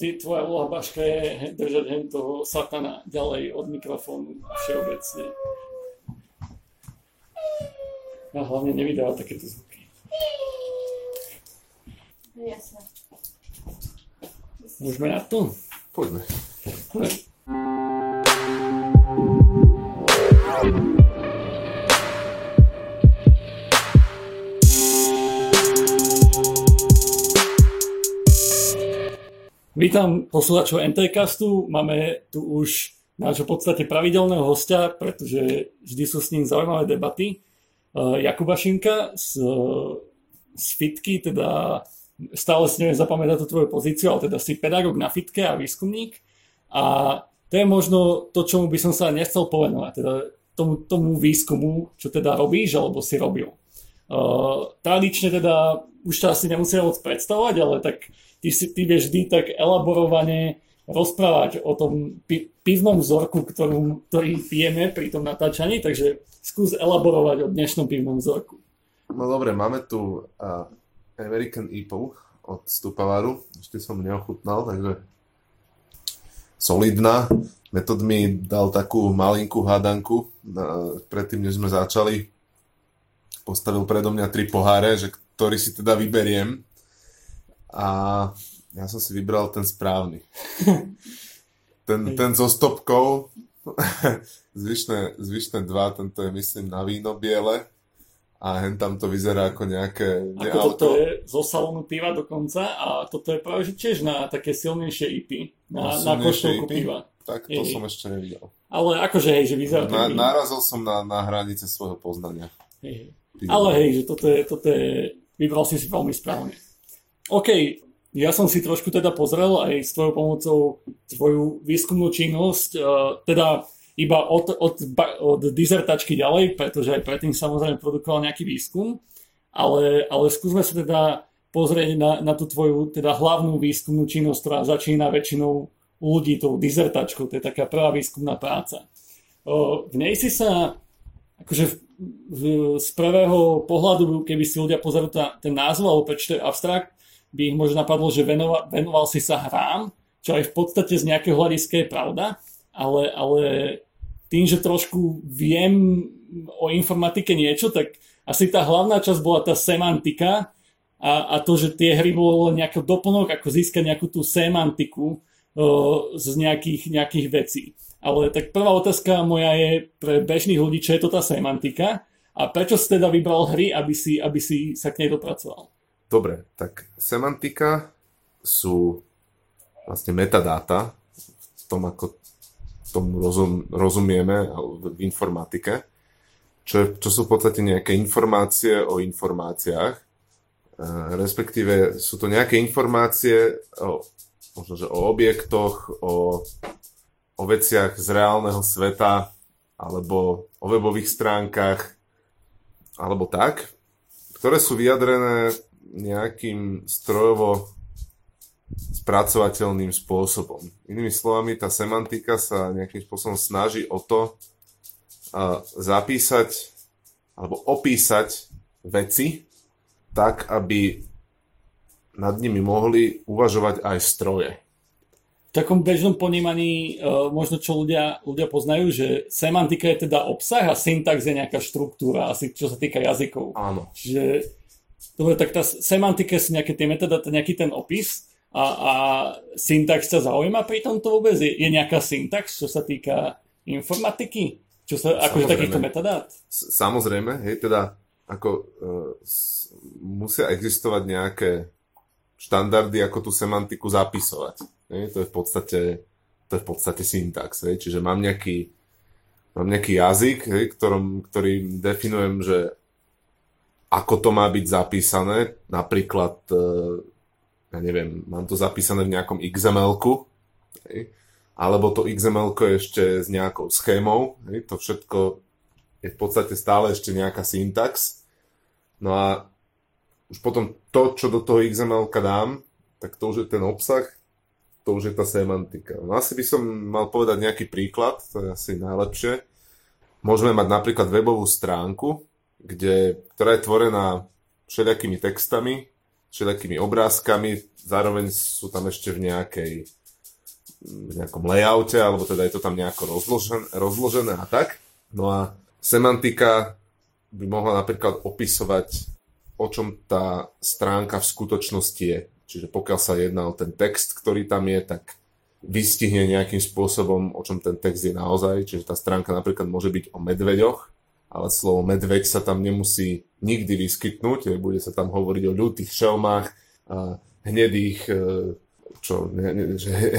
Ty, tvoja úloha Baška je držať hen toho satana ďalej od mikrofónu všeobecne. A hlavne nevydávať takéto zvuky. Jasné. Môžeme na to? Poďme. Poďme. Vítam poslucháčov NTCastu. Máme tu už nášho podstate pravidelného hostia, pretože vždy sú s ním zaujímavé debaty. Uh, Jakuba Šinka z, z Fitky, teda stále si neviem zapamätať tú tvoju pozíciu, ale teda si pedagóg na Fitke a výskumník. A to je možno to, čomu by som sa nechcel povenovať, teda tomu, tomu výskumu, čo teda robíš, alebo si robil. Uh, tradične teda už to asi nemusím moc predstavovať, ale tak ty, si, ty vieš vždy tak elaborovane rozprávať o tom pi- pivnom vzorku, ktorú, ktorý pijeme pri tom natáčaní, takže skús elaborovať o dnešnom pivnom vzorku. No dobre, máme tu uh, American Apple od Stupavaru, ešte som neochutnal, takže solidná. Metod mi dal takú malinkú hádanku, uh, predtým, než sme začali. Postavil predo mňa tri poháre, že ktorý si teda vyberiem a ja som si vybral ten správny. Ten, ten so stopkou, zvyšné, zvyšné dva, tento je myslím na víno biele a hen tam to vyzerá ako nejaké Ako toto je zo salónu piva dokonca a toto je práve že tiež na také silnejšie IP, na, na, na koštovku piva. Tak to je, som ešte nevidel. Ale akože hej, že vyzerá na, Narazil som na, na hranice svojho poznania. Hej. Ale hej, že toto je, toto je, vybral si si veľmi správne. OK, ja som si trošku teda pozrel aj s tvojou pomocou tvoju výskumnú činnosť, uh, teda iba od, od, od dizertačky ďalej, pretože aj predtým samozrejme produkoval nejaký výskum, ale, ale skúsme sa teda pozrieť na, na tú tvoju teda hlavnú výskumnú činnosť, ktorá začína väčšinou ľudí tou dizertačkou, to je taká prvá výskumná práca. Uh, v nej si sa, akože v, v, z prvého pohľadu, keby si ľudia pozerali ten názov, alebo je abstrakt, by ich možno napadlo, že venoval, venoval si sa hrám, čo aj v podstate z nejakého hľadiska je pravda, ale, ale tým, že trošku viem o informatike niečo, tak asi tá hlavná časť bola tá semantika a, a to, že tie hry bolo nejaký doplnok, ako získať nejakú tú semantiku o, z nejakých, nejakých vecí. Ale tak prvá otázka moja je pre bežných ľudí, čo je to tá semantika a prečo si teda vybral hry, aby si, aby si sa k nej dopracoval? Dobre, tak semantika sú vlastne metadáta v tom, ako tomu rozum, rozumieme v informatike, čo, čo sú v podstate nejaké informácie o informáciách, e, respektíve sú to nejaké informácie o, možno, že o objektoch, o, o veciach z reálneho sveta, alebo o webových stránkach, alebo tak, ktoré sú vyjadrené nejakým strojovo spracovateľným spôsobom. Inými slovami, tá semantika sa nejakým spôsobom snaží o to zapísať alebo opísať veci tak, aby nad nimi mohli uvažovať aj stroje. V takom bežnom ponímaní uh, možno čo ľudia, ľudia poznajú, že semantika je teda obsah a syntax je nejaká štruktúra, asi čo sa týka jazykov. Áno. Čiže Dobre, tak tá semantika sú nejaké tie metadáta, nejaký ten opis a, a syntax sa zaujíma pri tomto vôbec? Je, je nejaká syntax, čo sa týka informatiky? Čo sa, akože takýchto metadát? Samozrejme, hej, teda ako uh, s, musia existovať nejaké štandardy, ako tú semantiku zapisovať. Hej, to je v podstate to je v podstate syntax, hej, čiže mám nejaký mám nejaký jazyk, hej, ktorom, ktorý definujem, že ako to má byť zapísané. Napríklad, e, ja neviem, mám to zapísané v nejakom XML-ku, alebo to XML je ešte s nejakou schémou, hej, to všetko je v podstate stále ešte nejaká syntax. No a už potom to, čo do toho XML dám, tak to už je ten obsah, to už je tá semantika. No asi by som mal povedať nejaký príklad, to je asi najlepšie. Môžeme mať napríklad webovú stránku, kde, ktorá je tvorená všelijakými textami, všelijakými obrázkami, zároveň sú tam ešte v nejakej v nejakom layoute, alebo teda je to tam nejako rozložené, rozložené a tak. No a semantika by mohla napríklad opisovať, o čom tá stránka v skutočnosti je. Čiže pokiaľ sa jedná o ten text, ktorý tam je, tak vystihne nejakým spôsobom, o čom ten text je naozaj. Čiže tá stránka napríklad môže byť o medveďoch, ale slovo medveď sa tam nemusí nikdy vyskytnúť, bude sa tam hovoriť o ľutých šelmách, hnedých, e, čo, ne, ne,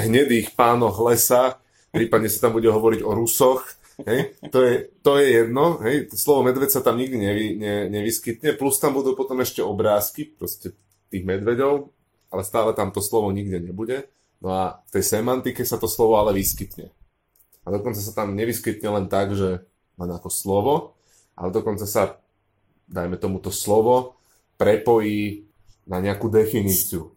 hnedých pánoch lesa, prípadne sa tam bude hovoriť o Rusoch, hej, to, je, to je jedno, hej, slovo medveď sa tam nikdy nevy, ne, nevyskytne, plus tam budú potom ešte obrázky, proste tých medveďov, ale stále tam to slovo nikde nebude. No a v tej semantike sa to slovo ale vyskytne. A dokonca sa tam nevyskytne len tak, že len ako slovo, ale dokonca sa, dajme tomu to slovo, prepojí na nejakú definíciu.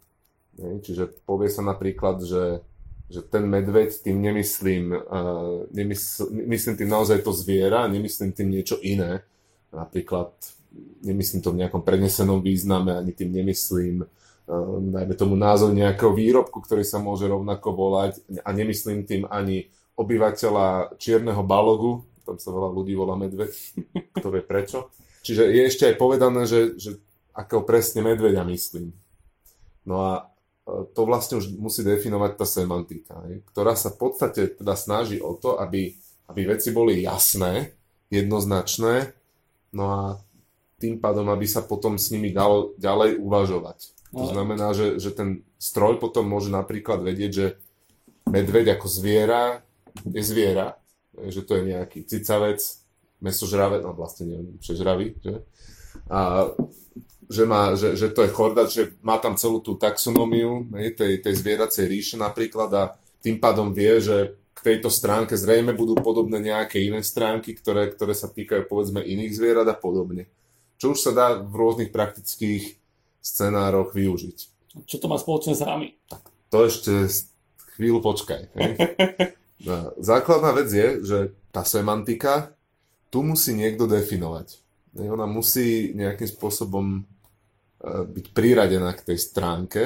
Čiže povie sa napríklad, že, že ten medveď, tým nemyslím, uh, nemysl, myslím tým naozaj to zviera, nemyslím tým niečo iné. Napríklad nemyslím to v nejakom prenesenom význame, ani tým nemyslím uh, dajme tomu názov nejakého výrobku, ktorý sa môže rovnako volať a nemyslím tým ani obyvateľa čierneho balogu, tam sa veľa ľudí volá medveď, kto vie prečo. Čiže je ešte aj povedané, že, že ako presne medveďa myslím. No a e, to vlastne už musí definovať tá semantika, ktorá sa v podstate teda snaží o to, aby, aby veci boli jasné, jednoznačné, no a tým pádom, aby sa potom s nimi dal ďalej uvažovať. To no. znamená, že, že ten stroj potom môže napríklad vedieť, že medveď ako zviera je zviera, že to je nejaký cicavec, mesožravec, no vlastne neviem, přežravý, že? A že, má, že, že to je chorda, že má tam celú tú taxonómiu hej, tej, tej zvieracej ríše napríklad a tým pádom vie, že k tejto stránke zrejme budú podobné nejaké iné stránky, ktoré, ktoré sa týkajú povedzme iných zvierat a podobne. Čo už sa dá v rôznych praktických scenároch využiť. Čo to má spoločné s rami? Tak to ešte chvíľu počkaj. Hej. Základná vec je, že tá semantika tu musí niekto definovať. Ona musí nejakým spôsobom byť priradená k tej stránke,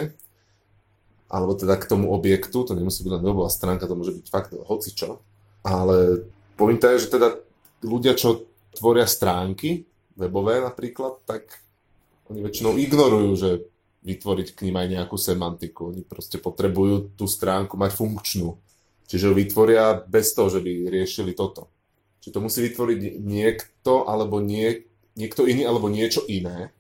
alebo teda k tomu objektu, to nemusí byť len webová stránka, to môže byť fakt hocičo, ale pointa je, že teda ľudia, čo tvoria stránky, webové napríklad, tak oni väčšinou ignorujú, že vytvoriť k ním aj nejakú semantiku. Oni proste potrebujú tú stránku mať funkčnú. Čiže vytvoria bez toho, že by riešili toto. Čiže to musí vytvoriť niekto, alebo nie, niekto iný, alebo niečo iné.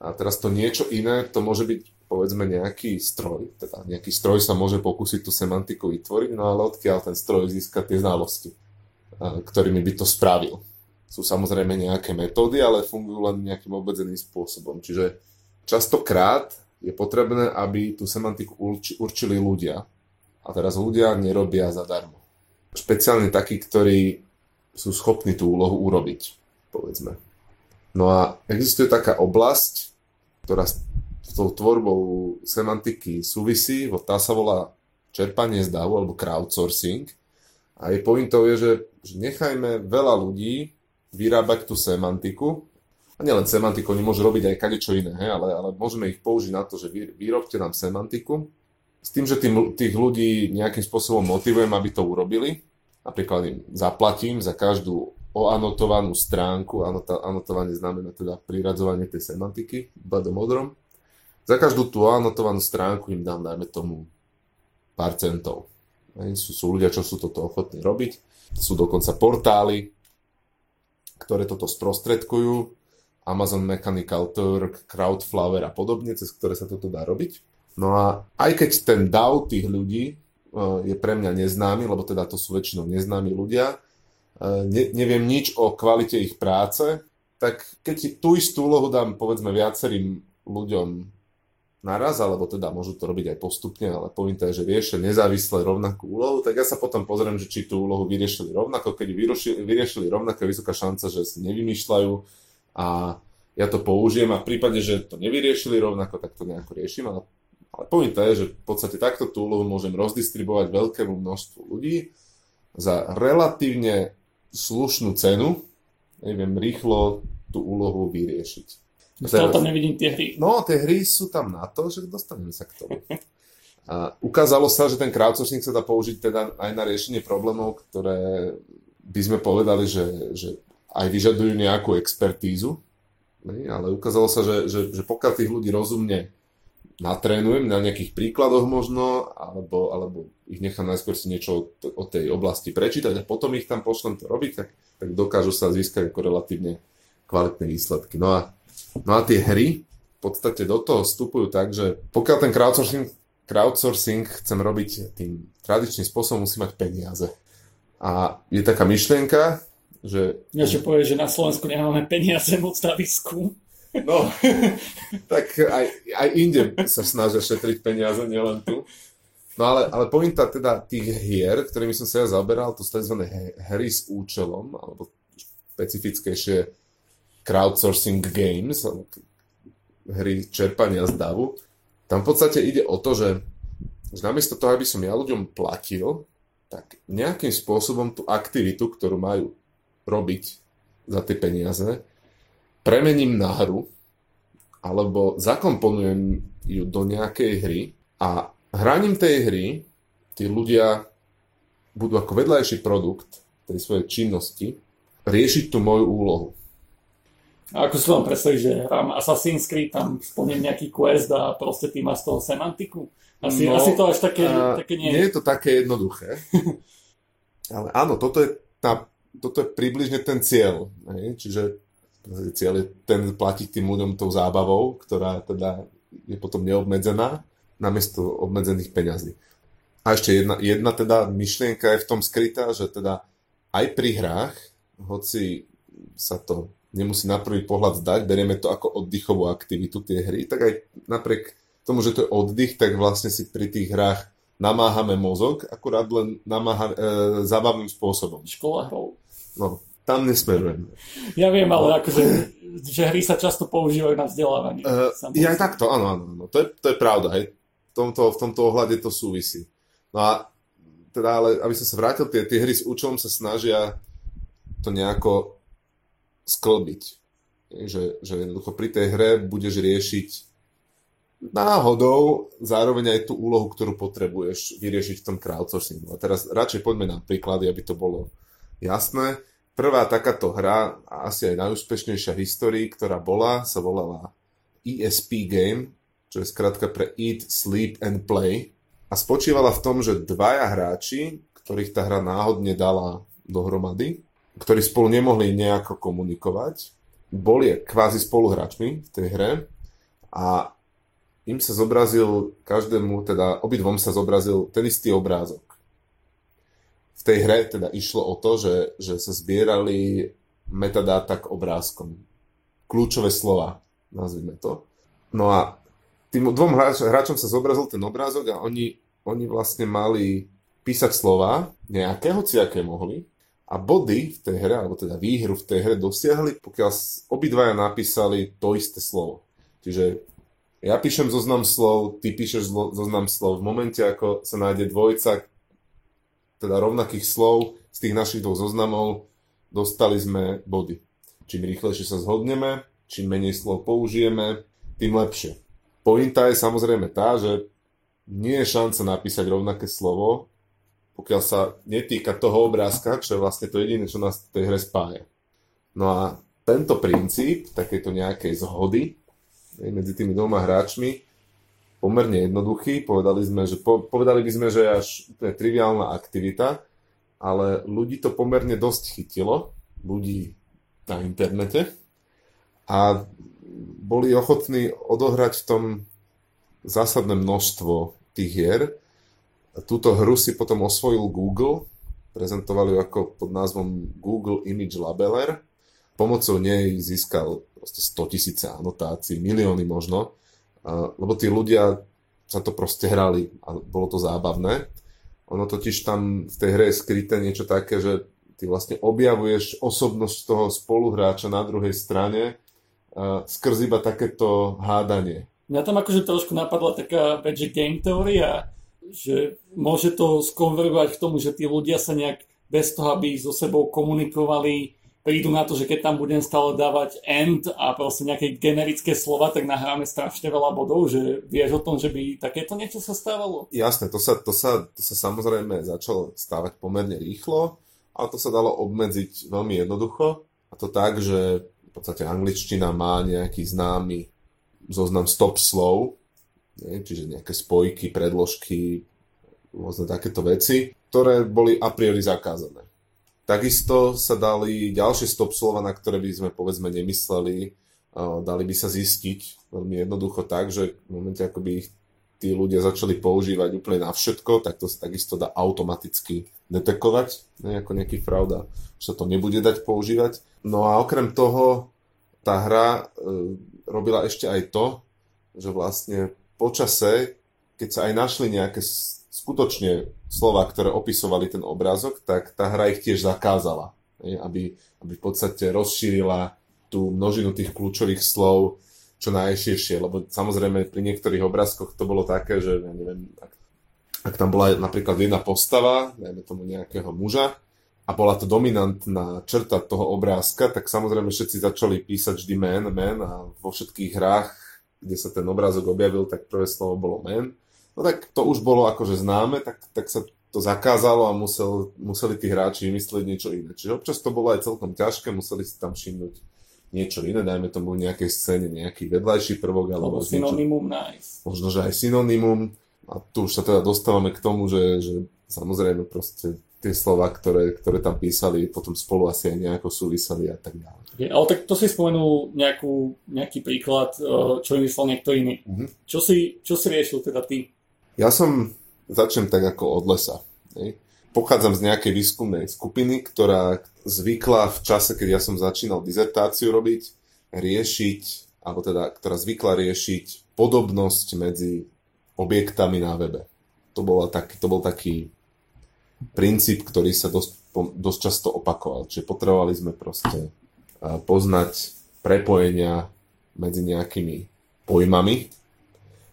A teraz to niečo iné, to môže byť povedzme nejaký stroj, teda nejaký stroj sa môže pokúsiť tú semantiku vytvoriť, no ale odkiaľ ten stroj získa tie znalosti, ktorými by to spravil. Sú samozrejme nejaké metódy, ale fungujú len nejakým obmedzeným spôsobom. Čiže častokrát je potrebné, aby tú semantiku určili ľudia. A teraz ľudia nerobia zadarmo. Špeciálne takí, ktorí sú schopní tú úlohu urobiť, povedzme. No a existuje taká oblasť, ktorá s tou tvorbou semantiky súvisí, tá sa volá čerpanie z davu alebo crowdsourcing. A jej pointou je, že, že nechajme veľa ľudí vyrábať tú semantiku. A nielen semantiku, oni môžu robiť aj kadečo iné, he, ale, ale môžeme ich použiť na to, že vy, vyrobte nám semantiku. S tým, že tým, tých ľudí nejakým spôsobom motivujem, aby to urobili. Napríklad im zaplatím za každú oanotovanú stránku, anota, anotovanie znamená teda priradzovanie tej semantiky, do modrom. Za každú tú anotovanú stránku im dám, dajme tomu, pár centov. Sú, sú ľudia, čo sú toto ochotní robiť. Sú dokonca portály, ktoré toto sprostredkujú. Amazon Mechanical Turk, Crowdflower a podobne, cez ktoré sa toto dá robiť. No a aj keď ten DAO tých ľudí e, je pre mňa neznámy, lebo teda to sú väčšinou neznámi ľudia, ne, neviem nič o kvalite ich práce, tak keď tú istú úlohu dám povedzme viacerým ľuďom naraz, alebo teda môžu to robiť aj postupne, ale pointa je, že riešia nezávisle rovnakú úlohu, tak ja sa potom pozriem, že či tú úlohu vyriešili rovnako. Keď vyriešili, vyriešili rovnako, je vysoká šanca, že si nevymýšľajú a ja to použijem a v prípade, že to nevyriešili rovnako, tak to nejako riešim. Ale, ale pointa je, že v podstate takto tú úlohu môžem rozdistribuovať veľkému množstvu ľudí za relatívne slušnú cenu, neviem, rýchlo tú úlohu vyriešiť. Stále tam nevidím tie hry. No, tie hry sú tam na to, že dostaneme sa k tomu. A ukázalo sa, že ten crowdsourcing sa dá použiť teda aj na riešenie problémov, ktoré by sme povedali, že, že aj vyžadujú nejakú expertízu, ale ukázalo sa, že, že, že pokiaľ tých ľudí rozumne natrénujem na nejakých príkladoch možno, alebo, alebo ich nechám najskôr si niečo o tej oblasti prečítať a potom ich tam pošlem to robiť, tak, tak dokážu sa získať ako relatívne kvalitné výsledky. No a No a tie hry v podstate do toho vstupujú tak, že pokiaľ ten crowdsourcing, crowdsourcing chcem robiť tým tradičným spôsobom, musí mať peniaze. A je taká myšlienka, že... Niečo povie, že na Slovensku nemáme peniaze moc na výskum. No, tak aj, aj inde sa snažia šetriť peniaze, nielen tu. No ale, ale pointa teda tých hier, ktorými som sa ja zaoberal, to sú tzv. hry s účelom, alebo špecifickejšie crowdsourcing games, hry čerpania z davu, tam v podstate ide o to, že, že namiesto toho, aby som ja ľuďom platil, tak nejakým spôsobom tú aktivitu, ktorú majú robiť za tie peniaze, premením na hru, alebo zakomponujem ju do nejakej hry a hraním tej hry tí ľudia budú ako vedľajší produkt tej svojej činnosti riešiť tú moju úlohu. A ako si vám predstaviť, že hrám Assassin's Creed, tam splním nejaký quest a proste tým má z toho semantiku? Asi, no, asi to až také, uh, také nie. Nie je to také jednoduché. Ale áno, toto je, tá, toto je približne ten cieľ. Hej? Čiže cieľ je ten platiť tým ľuďom tou zábavou, ktorá teda je potom neobmedzená, namiesto obmedzených peňazí. A ešte jedna, jedna teda myšlienka je v tom skrytá, že teda aj pri hrách, hoci sa to nemusí na prvý pohľad zdať, berieme to ako oddychovú aktivitu tie hry, tak aj napriek tomu, že to je oddych, tak vlastne si pri tých hrách namáhame mozog, akurát len namáha, e, zábavným spôsobom. Škola hrou. No, tam nesmerujem. Ja viem, ale akože, že hry sa často používajú na vzdelávanie. Uh, ja aj takto, áno, áno, áno. To je, to je pravda, hej. V tomto, v tomto ohľade to súvisí. No a teda, ale aby som sa vrátil, tie, tie hry s účelom sa snažia to nejako sklbiť. Že, že jednoducho pri tej hre budeš riešiť náhodou zároveň aj tú úlohu, ktorú potrebuješ vyriešiť v tom crowdsourcingu. A teraz radšej poďme na príklady, aby to bolo jasné. Prvá takáto hra, a asi aj najúspešnejšia v histórii, ktorá bola, sa volala ESP Game, čo je skratka pre Eat, Sleep and Play. A spočívala v tom, že dvaja hráči, ktorých tá hra náhodne dala dohromady, ktorí spolu nemohli nejako komunikovať, boli kvázi spoluhráčmi v tej hre a im sa zobrazil každému, teda obidvom sa zobrazil ten istý obrázok. V tej hre teda išlo o to, že, že sa zbierali metadáta k obrázkom. Kľúčové slova, nazvime to. No a tým dvom hráč, hráčom sa zobrazil ten obrázok a oni, oni vlastne mali písať slova, nejaké, hoci aké mohli, a body v tej hre, alebo teda výhru v tej hre dosiahli, pokiaľ obidvaja napísali to isté slovo. Čiže ja píšem zoznam slov, ty píšeš zoznam slov. V momente, ako sa nájde dvojca teda rovnakých slov z tých našich dvoch zoznamov, dostali sme body. Čím rýchlejšie sa zhodneme, čím menej slov použijeme, tým lepšie. Pointa je samozrejme tá, že nie je šanca napísať rovnaké slovo, pokiaľ sa netýka toho obrázka, čo je vlastne to jediné, čo nás v tej hre spája. No a tento princíp takéto nejakej zhody medzi tými dvoma hráčmi pomerne jednoduchý. Povedali, sme, že, po, povedali by sme, že až úplne triviálna aktivita, ale ľudí to pomerne dosť chytilo, ľudí na internete a boli ochotní odohrať v tom zásadné množstvo tých hier, Túto hru si potom osvojil Google, prezentovali ju ako pod názvom Google Image Labeler. Pomocou nej získal 100 tisíce anotácií, milióny možno, lebo tí ľudia sa to proste hrali a bolo to zábavné. Ono totiž tam v tej hre je skryté niečo také, že ty vlastne objavuješ osobnosť toho spoluhráča na druhej strane skrz iba takéto hádanie. Mňa tam akože trošku napadla taká vec, že game teória, že môže to skonverovať k tomu, že tí ľudia sa nejak bez toho, aby so sebou komunikovali, prídu na to, že keď tam budem stále dávať end a proste nejaké generické slova, tak nahráme strašne veľa bodov, že vieš o tom, že by takéto niečo sa stávalo? Jasné, to sa, to sa, to sa samozrejme začalo stávať pomerne rýchlo, ale to sa dalo obmedziť veľmi jednoducho. A to tak, že v podstate angličtina má nejaký známy zoznam stop slov, nie? čiže nejaké spojky, predložky, rôzne takéto veci, ktoré boli a priori zakázané. Takisto sa dali ďalšie stop slova, na ktoré by sme povedzme nemysleli, dali by sa zistiť veľmi jednoducho tak, že v momente ako by ich tí ľudia začali používať úplne na všetko, tak to sa takisto dá automaticky detekovať, ne, ako nejaký fraud a že sa to nebude dať používať. No a okrem toho tá hra e, robila ešte aj to, že vlastne počase, keď sa aj našli nejaké skutočne slova, ktoré opisovali ten obrázok, tak tá hra ich tiež zakázala. Aby, aby v podstate rozšírila tú množinu tých kľúčových slov čo najširšie, lebo samozrejme pri niektorých obrázkoch to bolo také, že ja neviem, ak, ak tam bola napríklad jedna postava, dajme tomu nejakého muža, a bola to dominantná črta toho obrázka, tak samozrejme všetci začali písať vždy man, man a vo všetkých hrách, kde sa ten obrázok objavil, tak prvé slovo bolo man no tak to už bolo akože známe, tak, tak sa to zakázalo a musel, museli tí hráči vymyslieť niečo iné. Čiže občas to bolo aj celkom ťažké, museli si tam všimnúť niečo iné, dajme tomu nejakej scéne nejaký vedľajší prvok. Alebo synonymum nice. Možno, že aj synonymum. A tu už sa teda dostávame k tomu, že, že samozrejme proste tie slova, ktoré, ktoré tam písali, potom spolu asi aj nejako súviseli a tak ďalej. Je, ale tak to si spomenul nejakú, nejaký príklad, eh, čo vymyslel niekto iný. Mm-hmm. Čo, si, čo si riešil teda ty? Ja som, začnem tak ako od lesa. Ne? Pochádzam z nejakej výskumnej skupiny, ktorá zvykla v čase, keď ja som začínal dizertáciu robiť, riešiť, alebo teda, ktorá zvykla riešiť podobnosť medzi objektami na webe. To, bola taký, to bol taký princíp, ktorý sa dosť, dosť často opakoval. Čiže potrebovali sme proste poznať prepojenia medzi nejakými pojmami,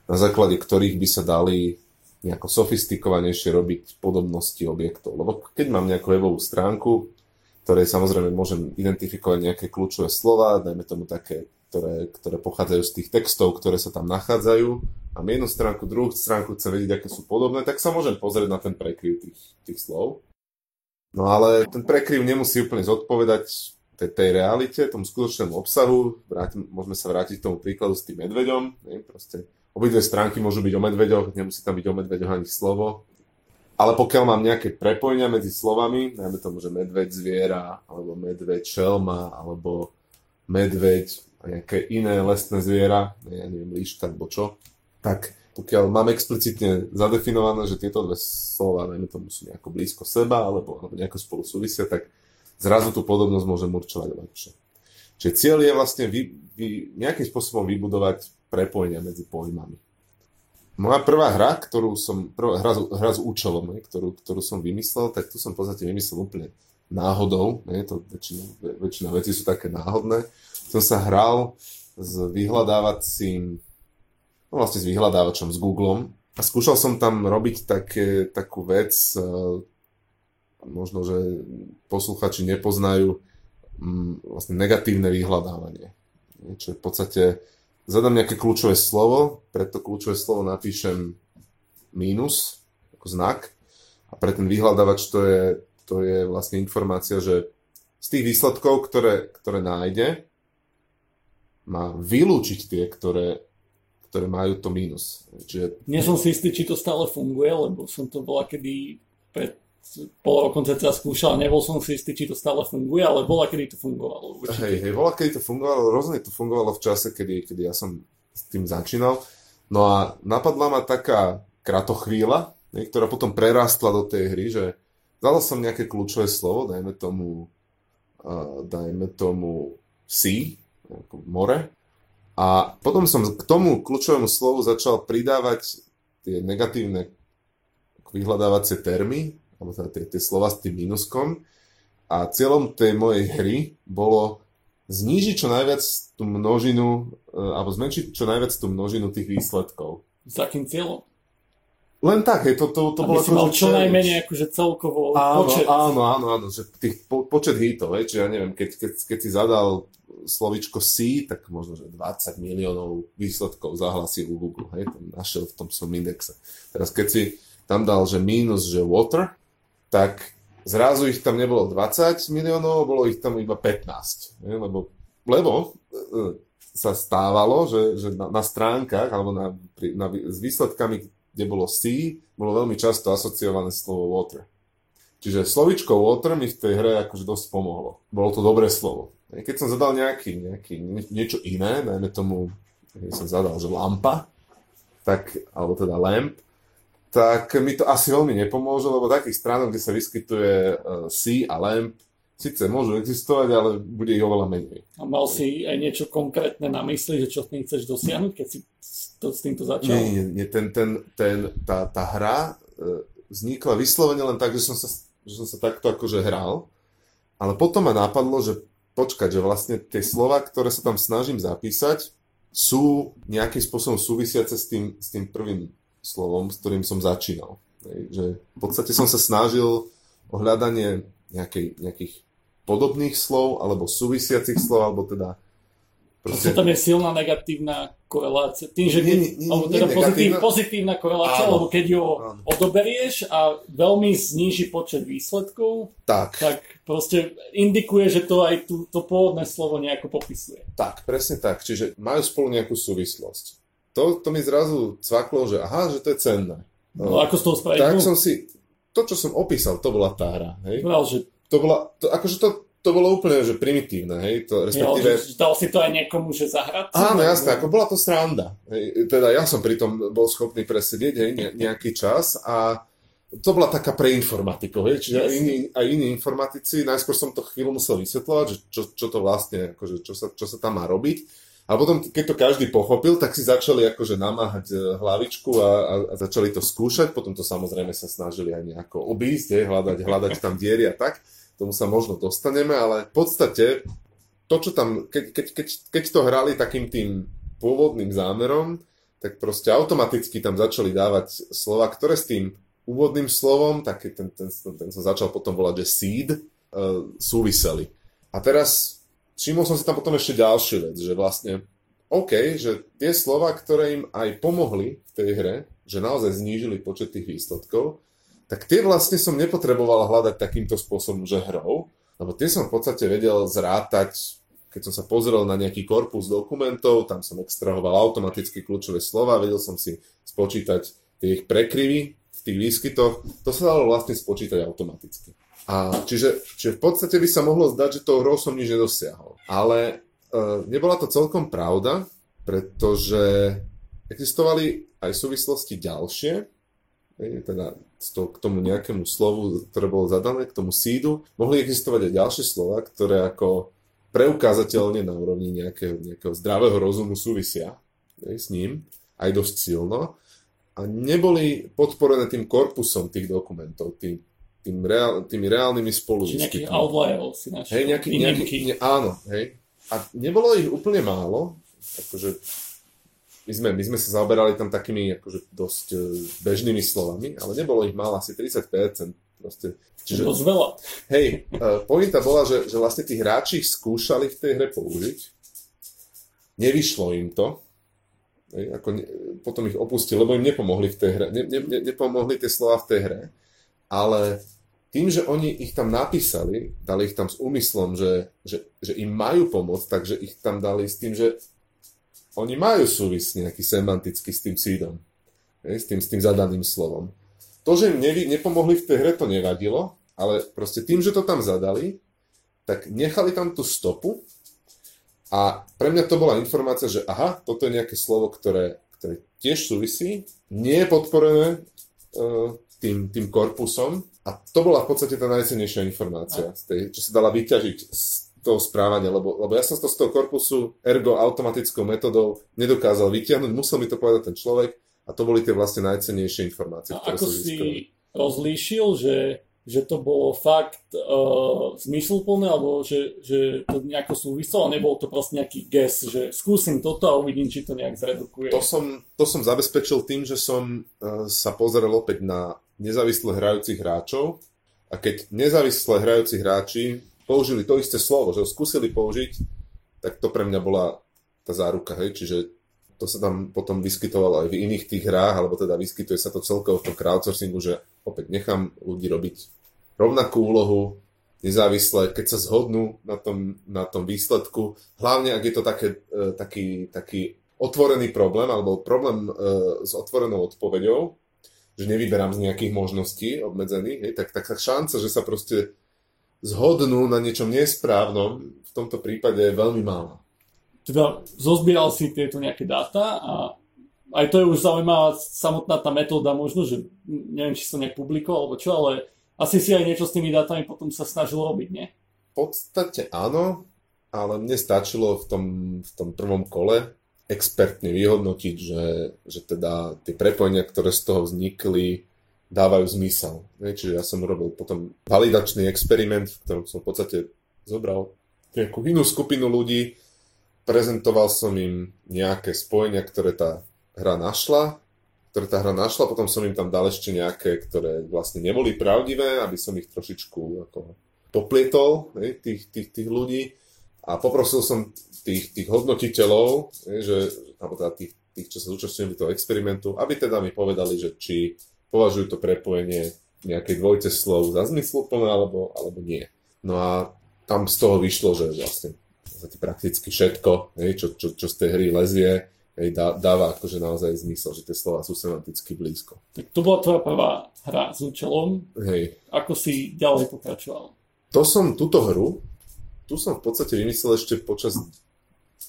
na základe ktorých by sa dali nejako sofistikovanejšie robiť podobnosti objektov. Lebo keď mám nejakú webovú stránku, ktorej samozrejme môžem identifikovať nejaké kľúčové slova, dajme tomu také, ktoré, ktoré pochádzajú z tých textov, ktoré sa tam nachádzajú, mám jednu stránku, druhú stránku, chcem vedieť, aké sú podobné, tak sa môžem pozrieť na ten prekryv tých, tých slov. No ale ten prekryv nemusí úplne zodpovedať tej, tej realite, tomu skutočnému obsahu. Vrátim, môžeme sa vrátiť k tomu príkladu s tým medveďom. Nie? Proste Obidve stránky môžu byť o medveďoch, nemusí tam byť o medveďoch ani slovo. Ale pokiaľ mám nejaké prepojenia medzi slovami, najmä tomu, že medveď zviera, alebo medveď šelma, alebo medveď nejaké iné lesné zviera, ja neviem, líška alebo čo, tak pokiaľ mám explicitne zadefinované, že tieto dve slova, najmä tomu sú nejako blízko seba, alebo, alebo nejako spolu súvisia, tak zrazu tú podobnosť môžem určovať lepšie. Čiže cieľ je vlastne vy, vy, nejakým spôsobom vybudovať prepojenia medzi pojmami. Moja prvá hra, ktorú som, prvá hra, hra s účelom, ne, ktorú, ktorú som vymyslel, tak tu som v podstate vymyslel úplne náhodou, ne, to väčšina, väčšina vecí sú také náhodné. Som sa hral s vyhľadávacím, no vlastne s vyhľadávačom, s Googlem a skúšal som tam robiť také, takú vec, e, možno, že posluchači nepoznajú mm, vlastne negatívne vyhľadávanie. Čo je v podstate zadám nejaké kľúčové slovo, pre to kľúčové slovo napíšem mínus ako znak a pre ten vyhľadávač to je, to je vlastne informácia, že z tých výsledkov, ktoré, ktoré nájde, má vylúčiť tie, ktoré, ktoré majú to mínus. Čiže... Nie som si istý, či to stále funguje, lebo som to bola kedy pred pol rokom sa skúšal, nebol som si istý, či to stále funguje, ale bola, kedy to fungovalo. Určite. Hej, hej, bola, kedy to fungovalo, rozhodne to fungovalo v čase, kedy, kedy ja som s tým začínal. No a napadla ma taká kratochvíľa, ne, ktorá potom prerastla do tej hry, že dal som nejaké kľúčové slovo, dajme tomu, uh, dajme tomu sea, more, a potom som k tomu kľúčovému slovu začal pridávať tie negatívne vyhľadávacie termy, alebo teda tie, tie slova s tým minuskom. A cieľom tej mojej hry bolo znížiť čo najviac tú množinu, e, alebo zmenšiť čo najviac tú množinu tých výsledkov. S akým cieľom? Len tak, hej, to, to, to Aby bolo si ako, mal že čo challenge. najmenej akože celkovo Áno, počet. áno, áno, áno, že tých po, počet hitov, hej, čiže ja neviem, keď, keď, keď si zadal slovičko C, tak možno, že 20 miliónov výsledkov zahlasil Google, hej, tam našiel v tom som indexe. Teraz keď si tam dal, že mínus, že water, tak zrazu ich tam nebolo 20 miliónov, bolo ich tam iba 15, hej, lebo, lebo e, sa stávalo, že, že na, na stránkach alebo na, pri, na, s výsledkami, kde bolo C, bolo veľmi často asociované slovo water. Čiže slovičko water mi v tej hre akože dosť pomohlo. Bolo to dobré slovo. Keď som zadal nejaký, nejaký nie- niečo iné, najmä tomu, keď som zadal, že lampa, tak, alebo teda lamp, tak mi to asi veľmi nepomôže, lebo takých stránok, kde sa vyskytuje uh, C a lamp, síce môžu existovať, ale bude ich oveľa menej. A mal si aj niečo konkrétne na mysli, že čo tým chceš dosiahnuť, keď si to, s týmto začal? Nie, nie, nie ten, ten, ten, tá, tá hra e, vznikla vyslovene len tak, že som sa, že som sa takto akože hral, ale potom ma napadlo, že počkať, že vlastne tie slova, ktoré sa tam snažím zapísať, sú nejakým spôsobom súvisiace s tým, s tým prvým slovom, s ktorým som začínal. Že v podstate som sa snažil o hľadanie nejakej, nejakých podobných slov, alebo súvisiacich slov, alebo teda Proste tam je silná negatívna korelácia. Tým, že Nie, nie, nie, alebo nie teda pozitív, negatívna. pozitívna korelácia, Áno. lebo keď ju Áno. odoberieš a veľmi zníži počet výsledkov, tak. tak proste indikuje, že to aj tú, to pôvodné slovo nejako popisuje. Tak, presne tak. Čiže majú spolu nejakú súvislosť. To, to mi zrazu cvaklo, že aha, že to je cenné. No, ako z toho spraviť? tak No, som si... To, čo som opísal, to bola tá hra. Hej? povedal, že, To bola... To, akože to, to bolo úplne že primitívne. Hej? To, jo, respektíve... že, že dal si to aj niekomu, že zahrať? Áno, jasné, ako bola to sranda. Hej, teda ja som pritom bol schopný presedieť hej, ne, nejaký čas a to bola taká pre informatikov, hej, čiže aj iní, aj iní informatici, najskôr som to chvíľu musel vysvetľovať, že čo, čo to vlastne, akože, čo, sa, čo sa tam má robiť. A potom, keď to každý pochopil, tak si začali akože namáhať e, hlavičku a, a, a začali to skúšať, potom to samozrejme sa snažili aj nejako obísť, hej, hľadať, hľadať tam diery a tak, tomu sa možno dostaneme, ale v podstate to, čo tam, keď, keď, keď, keď to hrali takým tým pôvodným zámerom, tak proste automaticky tam začali dávať slova, ktoré s tým úvodným slovom, tak ten, ten, ten som začal potom volať, že seed, uh, súviseli. A teraz všimol som si tam potom ešte ďalšiu vec, že vlastne OK, že tie slova, ktoré im aj pomohli v tej hre, že naozaj znížili počet tých výsledkov, tak tie vlastne som nepotreboval hľadať takýmto spôsobom, že hrou, lebo tie som v podstate vedel zrátať, keď som sa pozrel na nejaký korpus dokumentov, tam som extrahoval automaticky kľúčové slova, vedel som si spočítať tie ich prekryvy v tých výskytoch, to sa dalo vlastne spočítať automaticky. A čiže, čiže v podstate by sa mohlo zdať, že tou hrou som nič nedosiahol. Ale e, nebola to celkom pravda, pretože existovali aj súvislosti ďalšie, teda toho, k tomu nejakému slovu, ktoré bolo zadané, k tomu sídu, mohli existovať aj ďalšie slova, ktoré ako preukázateľne na úrovni nejakého, nejakého zdravého rozumu súvisia hej, s ním, aj dosť silno, a neboli podporené tým korpusom tých dokumentov, tým, tým reál, tými reálnymi spoluvýskytmi. outlier si našiel. Hej, nejaký, nejaký, ne, áno, hej. A nebolo ich úplne málo, akože my sme, my sme sa zaoberali tam takými akože dosť e, bežnými slovami, ale nebolo ich málo, asi 30%. Proste. Čiže, Dosť veľa. hej, uh, pointa bola, že, že vlastne tí hráči ich skúšali v tej hre použiť, nevyšlo im to, hej, ako ne, potom ich opustili, lebo im nepomohli v tej hre, ne, ne, ne, nepomohli tie slova v tej hre, ale tým, že oni ich tam napísali, dali ich tam s úmyslom, že, že, že im majú pomôcť, takže ich tam dali s tým, že oni majú súvisť nejaký semantický s tým sídom, s, tým, s tým zadaným slovom. To, že im nevy, nepomohli v tej hre, to nevadilo, ale proste tým, že to tam zadali, tak nechali tam tú stopu a pre mňa to bola informácia, že aha, toto je nejaké slovo, ktoré, ktoré tiež súvisí, nie je podporené uh, tým, tým korpusom a to bola v podstate tá najcennejšia informácia, z tej, čo sa dala vyťažiť z toho správania, lebo, lebo ja som to z toho korpusu ergo automatickou metodou nedokázal vyťahnuť, musel mi to povedať ten človek a to boli tie vlastne najcennejšie informácie, A ktoré ako som získal. si rozlíšil, že že to bolo fakt uh, zmysluplné, alebo že, že to nejako súviselo, a nebol to proste nejaký guess, že skúsim toto a uvidím, či to nejak zredukuje. To som, to som zabezpečil tým, že som uh, sa pozrel opäť na nezávisle hrajúcich hráčov a keď nezávisle hrajúci hráči použili to isté slovo, že ho skúsili použiť, tak to pre mňa bola tá záruka, hej, čiže to sa tam potom vyskytovalo aj v iných tých hrách, alebo teda vyskytuje sa to celkovo v tom crowdsourcingu, že opäť nechám ľudí robiť rovnakú úlohu, nezávisle, keď sa zhodnú na tom, na tom výsledku, hlavne ak je to také, e, taký, taký otvorený problém, alebo problém e, s otvorenou odpoveďou, že nevyberám z nejakých možností obmedzených, hej, tak, tak šanca, že sa proste zhodnú na niečom nesprávnom, v tomto prípade je veľmi malá teda zozbieral si tieto nejaké dáta a aj to je už zaujímavá samotná tá metóda, možno, že neviem, či som nejak publikoval alebo čo, ale asi si aj niečo s tými dátami potom sa snažil robiť, nie? V podstate áno, ale mne stačilo v tom, v tom prvom kole expertne vyhodnotiť, že, že teda tie prepojenia, ktoré z toho vznikli, dávajú zmysel. Čiže ja som urobil potom validačný experiment, v ktorom som v podstate zobral nejakú inú skupinu ľudí, prezentoval som im nejaké spojenia, ktoré tá hra našla, ktoré tá hra našla, potom som im tam dal ešte nejaké, ktoré vlastne neboli pravdivé, aby som ich trošičku ako poplietol, tých, tých, tých ľudí a poprosil som tých, tých hodnotiteľov, že, alebo teda tých, tých, čo sa zúčastňujú toho experimentu, aby teda mi povedali, že či považujú to prepojenie nejakej dvojce slov za zmysluplné alebo, alebo nie. No a tam z toho vyšlo, že vlastne prakticky všetko, hej, čo, čo, čo z tej hry lezie, hej, dá, dáva akože naozaj zmysel, že tie slova sú semanticky blízko. Tak to bola tvoja prvá hra s účelom. Hej. Ako si ďalej pokračoval? To som, túto hru, tu som v podstate vymyslel ešte počas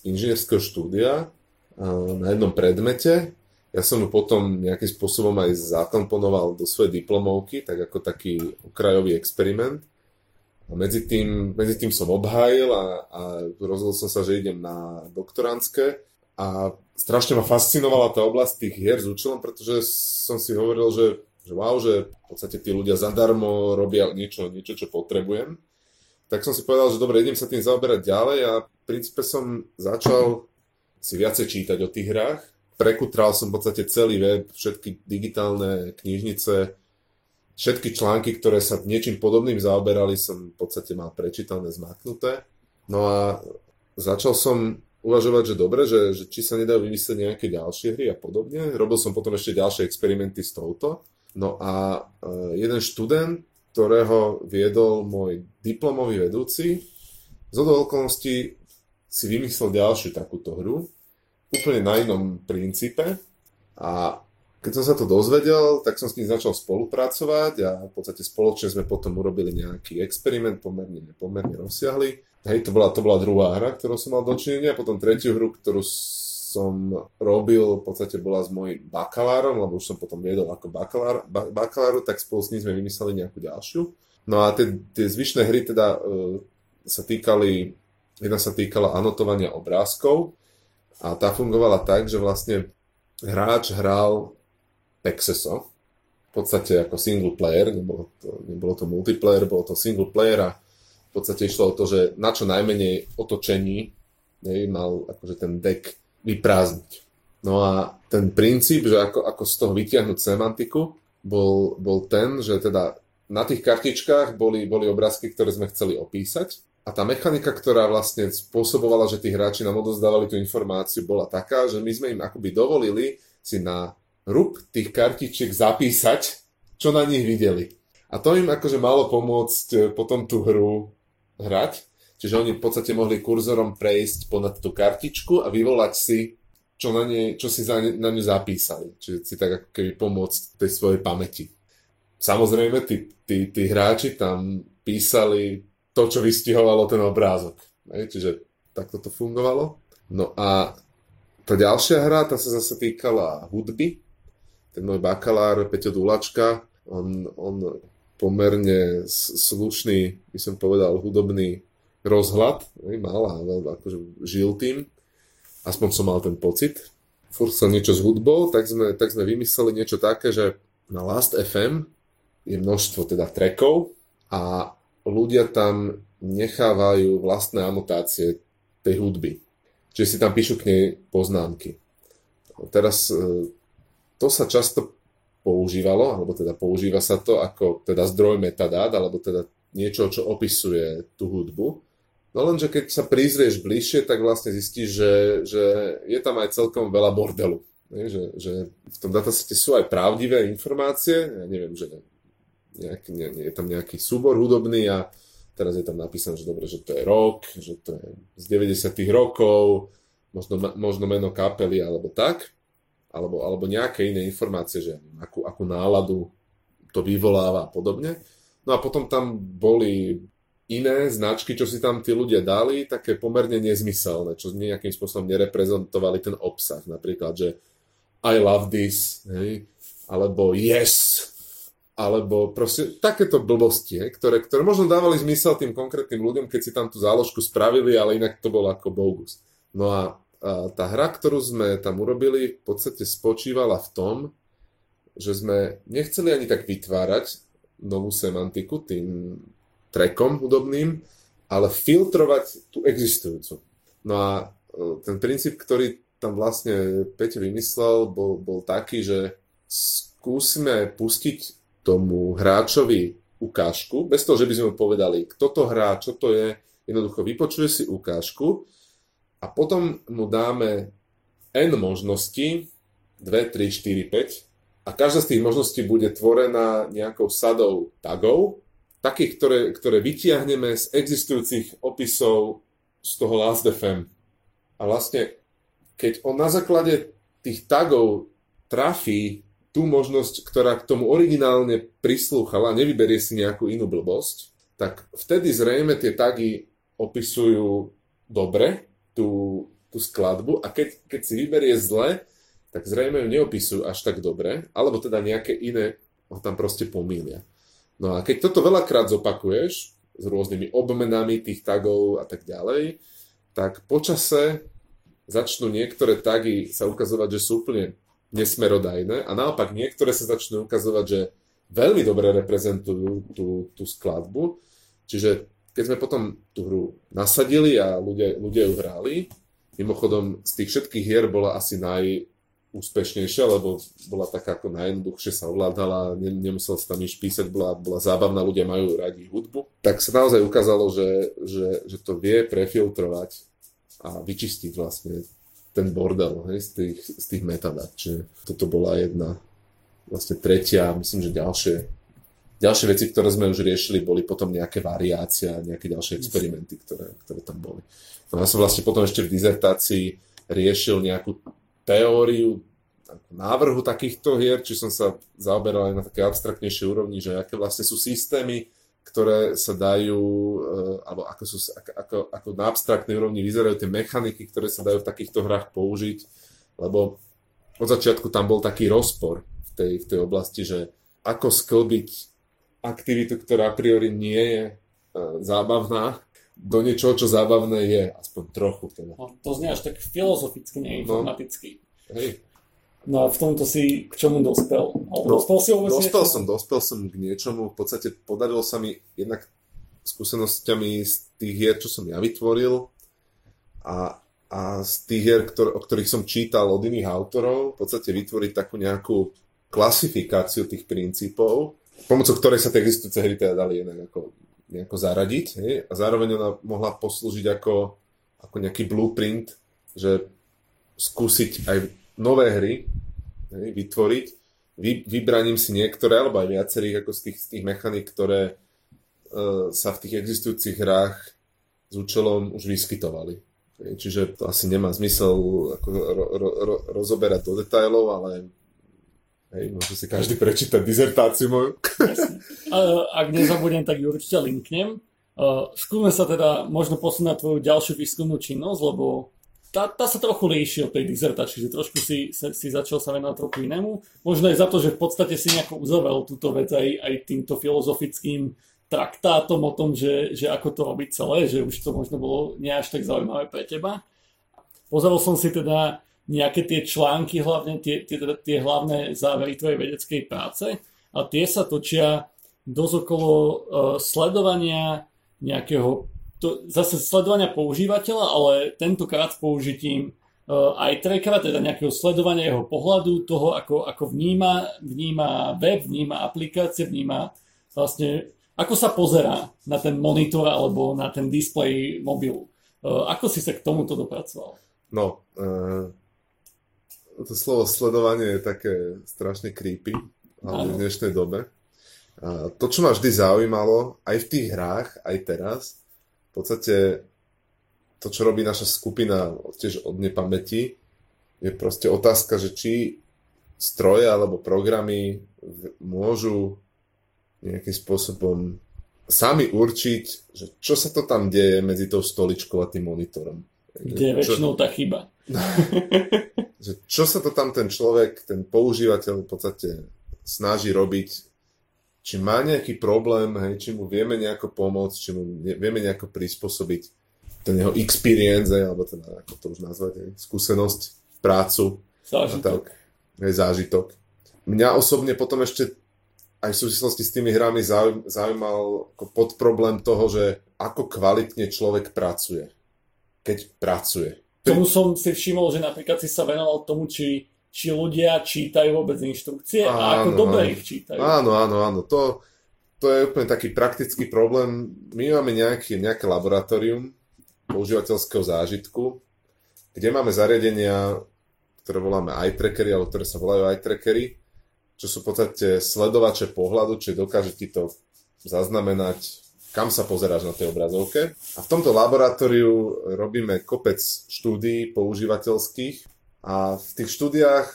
inžinierského štúdia na jednom predmete. Ja som ju potom nejakým spôsobom aj zakomponoval do svojej diplomovky, tak ako taký okrajový experiment. A medzi tým, medzi tým som obhájil a, a rozhodol som sa, že idem na doktorantské a strašne ma fascinovala tá oblasť tých hier s účelom, pretože som si hovoril, že, že wow, že v podstate tí ľudia zadarmo robia niečo, niečo, čo potrebujem. Tak som si povedal, že dobre, idem sa tým zaoberať ďalej a princípe som začal si viacej čítať o tých hrách. Prekutral som v podstate celý web, všetky digitálne knižnice, Všetky články, ktoré sa niečím podobným zaoberali, som v podstate mal prečítané, zmaknuté. No a začal som uvažovať, že dobre, že, že či sa nedajú vymyslieť nejaké ďalšie hry a podobne. Robil som potom ešte ďalšie experimenty s touto. No a e, jeden študent, ktorého viedol môj diplomový vedúci, z okolností si vymyslel ďalšiu takúto hru, úplne na inom princípe a keď som sa to dozvedel, tak som s ním začal spolupracovať a v podstate spoločne sme potom urobili nejaký experiment pomerne, pomerne rozsiahly. Hej, to bola, to bola druhá hra, ktorú som mal dočinenia, potom tretiu hru, ktorú som robil, v podstate bola s mojim bakalárom, lebo už som potom viedol ako bakalár, ba, bakaláru, tak spolu s ním sme vymysleli nejakú ďalšiu. No a tie, tie zvyšné hry teda e, sa týkali, jedna sa týkala anotovania obrázkov a tá fungovala tak, že vlastne hráč hral Texaso. V podstate ako single player, nebolo to, nebolo to multiplayer, bolo to single player a v podstate išlo o to, že na čo najmenej otočení nej, mal akože ten deck vyprázdniť. No a ten princíp, že ako, ako z toho vytiahnuť semantiku, bol, bol ten, že teda na tých kartičkách boli, boli obrázky, ktoré sme chceli opísať a tá mechanika, ktorá vlastne spôsobovala, že tí hráči nám odozdávali tú informáciu, bola taká, že my sme im akoby dovolili si na rúb tých kartičiek zapísať, čo na nich videli. A to im akože malo pomôcť e, potom tú hru hrať. Čiže oni v podstate mohli kurzorom prejsť ponad tú kartičku a vyvolať si, čo, na nej, čo si za ne, na ňu zapísali. Čiže si tak ako keby pomôcť tej svojej pamäti. Samozrejme, tí, tí, tí hráči tam písali to, čo vystihovalo ten obrázok. Čiže takto to fungovalo. No a tá ďalšia hra, tá sa zase týkala hudby ten môj bakalár Peťo Dulačka, on, on pomerne slušný, by som povedal, hudobný rozhľad, mal a akože žil tým, aspoň som mal ten pocit. Furt sa niečo s hudbou, tak sme, tak sme vymysleli niečo také, že na Last FM je množstvo teda trackov a ľudia tam nechávajú vlastné anotácie tej hudby. Čiže si tam píšu k nej poznámky. Teraz e, to sa často používalo, alebo teda používa sa to ako teda zdroj metadát, alebo teda niečo, čo opisuje tú hudbu. No lenže keď sa prizrieš bližšie, tak vlastne zistíš, že, že je tam aj celkom veľa bordelu. Nie? Že, že v tom datasete sú aj pravdivé informácie, ja neviem, že nejaký, nie, nie, je tam nejaký súbor hudobný a teraz je tam napísané, že dobre, že to je rok, že to je z 90 rokov, možno, možno meno kapely alebo tak alebo, alebo nejaké iné informácie, že akú, akú náladu to vyvoláva a podobne. No a potom tam boli iné značky, čo si tam tí ľudia dali, také pomerne nezmyselné, čo nejakým spôsobom nereprezentovali ten obsah. Napríklad, že I love this, hej, alebo yes, alebo proste takéto blbosti, hej, ktoré, ktoré možno dávali zmysel tým konkrétnym ľuďom, keď si tam tú záložku spravili, ale inak to bolo ako bogus. No a a tá hra, ktorú sme tam urobili, v podstate spočívala v tom, že sme nechceli ani tak vytvárať novú semantiku tým trekom hudobným, ale filtrovať tú existujúcu. No a e, ten princíp, ktorý tam vlastne Peťo vymyslel, bol, bol taký, že skúsime pustiť tomu hráčovi ukážku, bez toho, že by sme mu povedali, kto to hrá, čo to je, jednoducho vypočuje si ukážku a potom mu dáme n možností, 2, 3, 4, 5 a každá z tých možností bude tvorená nejakou sadou tagov, takých, ktoré, ktoré vytiahneme z existujúcich opisov z toho Last.fm. A vlastne, keď on na základe tých tagov trafí tú možnosť, ktorá k tomu originálne prislúchala, nevyberie si nejakú inú blbosť, tak vtedy zrejme tie tagy opisujú dobre tú, tú skladbu a keď, keď si vyberie zle, tak zrejme ju neopisujú až tak dobre, alebo teda nejaké iné ho tam proste pomýlia. No a keď toto veľakrát zopakuješ s rôznymi obmenami tých tagov a tak ďalej, tak počase začnú niektoré tagy sa ukazovať, že sú úplne nesmerodajné a naopak niektoré sa začnú ukazovať, že veľmi dobre reprezentujú tú, tú skladbu. Čiže keď sme potom tú hru nasadili a ľudia, ľudia ju hrali, mimochodom z tých všetkých hier bola asi najúspešnejšia, lebo bola taká ako najjednoduchšie sa ovládala, nemusel sa tam nič písať, bola, bola zábavná, ľudia majú radi hudbu, tak sa naozaj ukázalo, že, že, že to vie prefiltrovať a vyčistiť vlastne ten bordel hej, z, tých, z tých metadát. Čiže toto bola jedna, vlastne tretia, myslím, že ďalšie ďalšie veci, ktoré sme už riešili, boli potom nejaké variácie a nejaké ďalšie experimenty, ktoré, ktoré tam boli. No ja som vlastne potom ešte v dizertácii riešil nejakú teóriu návrhu takýchto hier, či som sa zaoberal aj na také abstraktnejšie úrovni, že aké vlastne sú systémy, ktoré sa dajú, eh, alebo ako, sú, ako, ako, na abstraktnej úrovni vyzerajú tie mechaniky, ktoré sa dajú v takýchto hrách použiť, lebo od začiatku tam bol taký rozpor v tej, v tej oblasti, že ako sklbiť aktivitu, ktorá a priori nie je uh, zábavná, do niečoho, čo zábavné je, aspoň trochu. Teda. No, to znie až tak filozoficky, neinformaticky. No, hej. No a v tomto si k čomu dospel? No, dospel si vôbec Dospel niečo? som, dospel som k niečomu. V podstate podarilo sa mi jednak skúsenosťami z tých hier, čo som ja vytvoril a, a z tých hier, ktor- o ktorých som čítal od iných autorov, v podstate vytvoriť takú nejakú klasifikáciu tých princípov, pomocou ktorej sa tie existujúce hry teda dali jednak ako nejako zaradiť hej? a zároveň ona mohla poslúžiť ako, ako nejaký blueprint, že skúsiť aj nové hry hej, vytvoriť, Vy, vybraním si niektoré, alebo aj viacerých ako z tých, z tých mechanik, ktoré uh, sa v tých existujúcich hrách s účelom už vyskytovali. Hej, čiže to asi nemá zmysel ako ro, ro, ro, rozoberať do detajlov, ale Hej, môže si každý prečítať dizertáciu moju. Ak nezabudnem, tak ju určite linknem. Skúsme sa teda možno posunúť na tvoju ďalšiu výskumnú činnosť, lebo tá, tá sa trochu líši od tej dizertácie, že trošku si, si začal sa venovať trochu inému. Možno aj za to, že v podstate si nejako uzavrel túto vec aj, aj týmto filozofickým traktátom o tom, že, že ako to robiť celé, že už to možno bolo nie až tak zaujímavé pre teba. Pozeral som si teda nejaké tie články, hlavne tie, tie, tie hlavné závery tvojej vedeckej práce a tie sa točia dosť okolo uh, sledovania nejakého, to, zase sledovania používateľa, ale tentokrát s použitím uh, aj trackera, teda nejakého sledovania jeho pohľadu, toho, ako, ako vníma, vníma web, vníma aplikácie, vníma vlastne, ako sa pozerá na ten monitor alebo na ten displej mobilu. Uh, ako si sa k tomuto dopracoval? No, uh, to slovo sledovanie je také strašne creepy, ale v dnešnej dobe. A to, čo ma vždy zaujímalo, aj v tých hrách, aj teraz, v podstate to, čo robí naša skupina tiež od nepamäti, je proste otázka, že či stroje alebo programy môžu nejakým spôsobom sami určiť, že čo sa to tam deje medzi tou stoličkou a tým monitorom. Kde je väčšinou tá chyba. že čo sa to tam ten človek, ten používateľ v podstate snaží robiť či má nejaký problém, hej, či mu vieme nejako pomôcť, či mu vieme nejako prispôsobiť ten jeho experience, hej, alebo ten, ako to už nazvať, hej, skúsenosť, prácu. Zážitok. Tak, hej, zážitok. Mňa osobne potom ešte aj v súvislosti s tými hrami zaujímal ako podproblém toho, že ako kvalitne človek pracuje, keď pracuje. Tomu som si všimol, že napríklad si sa venoval tomu, či či ľudia čítajú vôbec inštrukcie áno, a ako dobre ich čítajú. Áno, áno, áno. To, to je úplne taký praktický problém. My máme nejaký, nejaké laboratórium používateľského zážitku, kde máme zariadenia, ktoré voláme eye trackery, alebo ktoré sa volajú eye trackery, čo sú v podstate sledovače pohľadu, čiže dokáže ti to zaznamenať, kam sa pozeráš na tej obrazovke. A v tomto laboratóriu robíme kopec štúdií používateľských, a v tých štúdiách,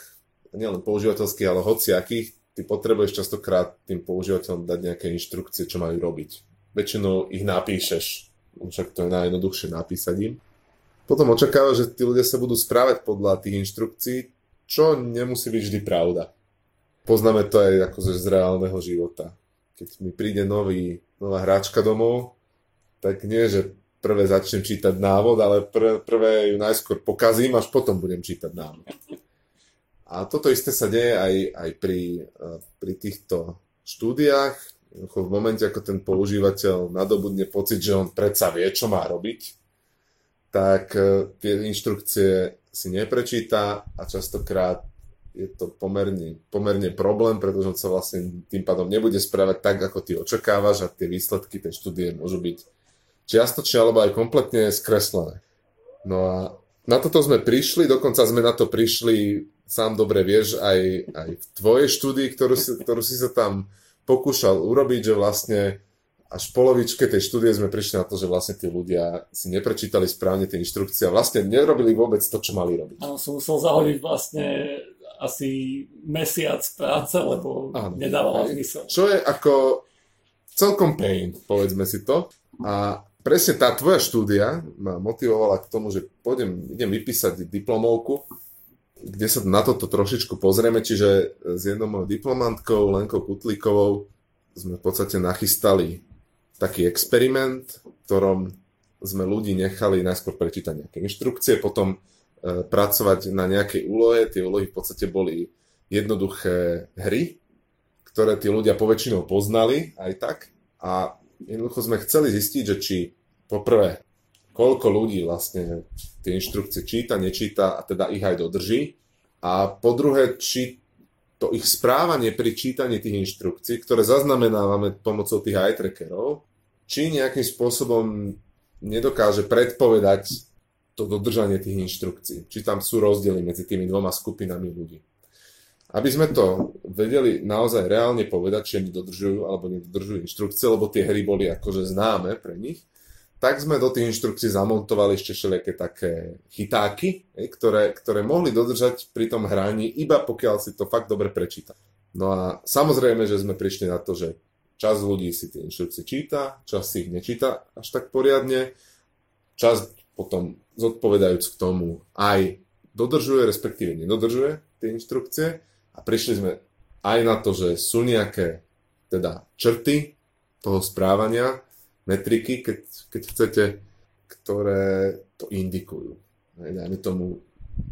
nielen používateľských, ale hociakých, ty potrebuješ častokrát tým používateľom dať nejaké inštrukcie, čo majú robiť. Väčšinou ich napíšeš, však to je najjednoduchšie napísať im. Potom očakáva, že tí ľudia sa budú správať podľa tých inštrukcií, čo nemusí byť vždy pravda. Poznáme to aj ako z reálneho života. Keď mi príde nový, nová hráčka domov, tak nie, že prvé začnem čítať návod, ale pr- prvé ju najskôr pokazím, až potom budem čítať návod. A toto isté sa deje aj, aj pri, e, pri týchto štúdiách. V momente, ako ten používateľ nadobudne pocit, že on predsa vie, čo má robiť, tak e, tie inštrukcie si neprečíta a častokrát je to pomerne, pomerne problém, pretože on sa vlastne tým pádom nebude správať tak, ako ty očakávaš a tie výsledky tej štúdie môžu byť čiastočne alebo aj kompletne skreslené. No a na toto sme prišli, dokonca sme na to prišli, sám dobre vieš, aj, aj v tvojej štúdii, ktorú si, ktorú si sa tam pokúšal urobiť, že vlastne až v polovičke tej štúdie sme prišli na to, že vlastne tí ľudia si neprečítali správne tie inštrukcie a vlastne nerobili vôbec to, čo mali robiť. Áno, som musel zahodiť vlastne asi mesiac práce, lebo Áno. nedávalo zmysel. Čo je ako celkom pain, povedzme si to. A presne tá tvoja štúdia ma motivovala k tomu, že pôjdem, idem vypísať diplomovku, kde sa na toto trošičku pozrieme, čiže s jednou mojou diplomantkou, Lenkou Kutlíkovou, sme v podstate nachystali taký experiment, v ktorom sme ľudí nechali najskôr prečítať nejaké inštrukcie, potom pracovať na nejakej úlohe. Tie úlohy v podstate boli jednoduché hry, ktoré tí ľudia poväčšinou poznali aj tak. A jednoducho sme chceli zistiť, že či poprvé, koľko ľudí vlastne tie inštrukcie číta, nečíta a teda ich aj dodrží. A po druhé, či to ich správanie pri čítaní tých inštrukcií, ktoré zaznamenávame pomocou tých eye trackerov, či nejakým spôsobom nedokáže predpovedať to dodržanie tých inštrukcií. Či tam sú rozdiely medzi tými dvoma skupinami ľudí aby sme to vedeli naozaj reálne povedať, či oni dodržujú alebo nedodržujú inštrukcie, lebo tie hry boli akože známe pre nich, tak sme do tých inštrukcií zamontovali ešte všelijaké také chytáky, ktoré, ktoré mohli dodržať pri tom hraní, iba pokiaľ si to fakt dobre prečíta. No a samozrejme, že sme prišli na to, že čas ľudí si tie inštrukcie číta, čas si ich nečíta až tak poriadne, čas potom zodpovedajúc k tomu aj dodržuje, respektíve nedodržuje tie inštrukcie a prišli sme aj na to, že sú nejaké teda črty toho správania, metriky, keď, keď chcete, ktoré to indikujú. Dajme tomu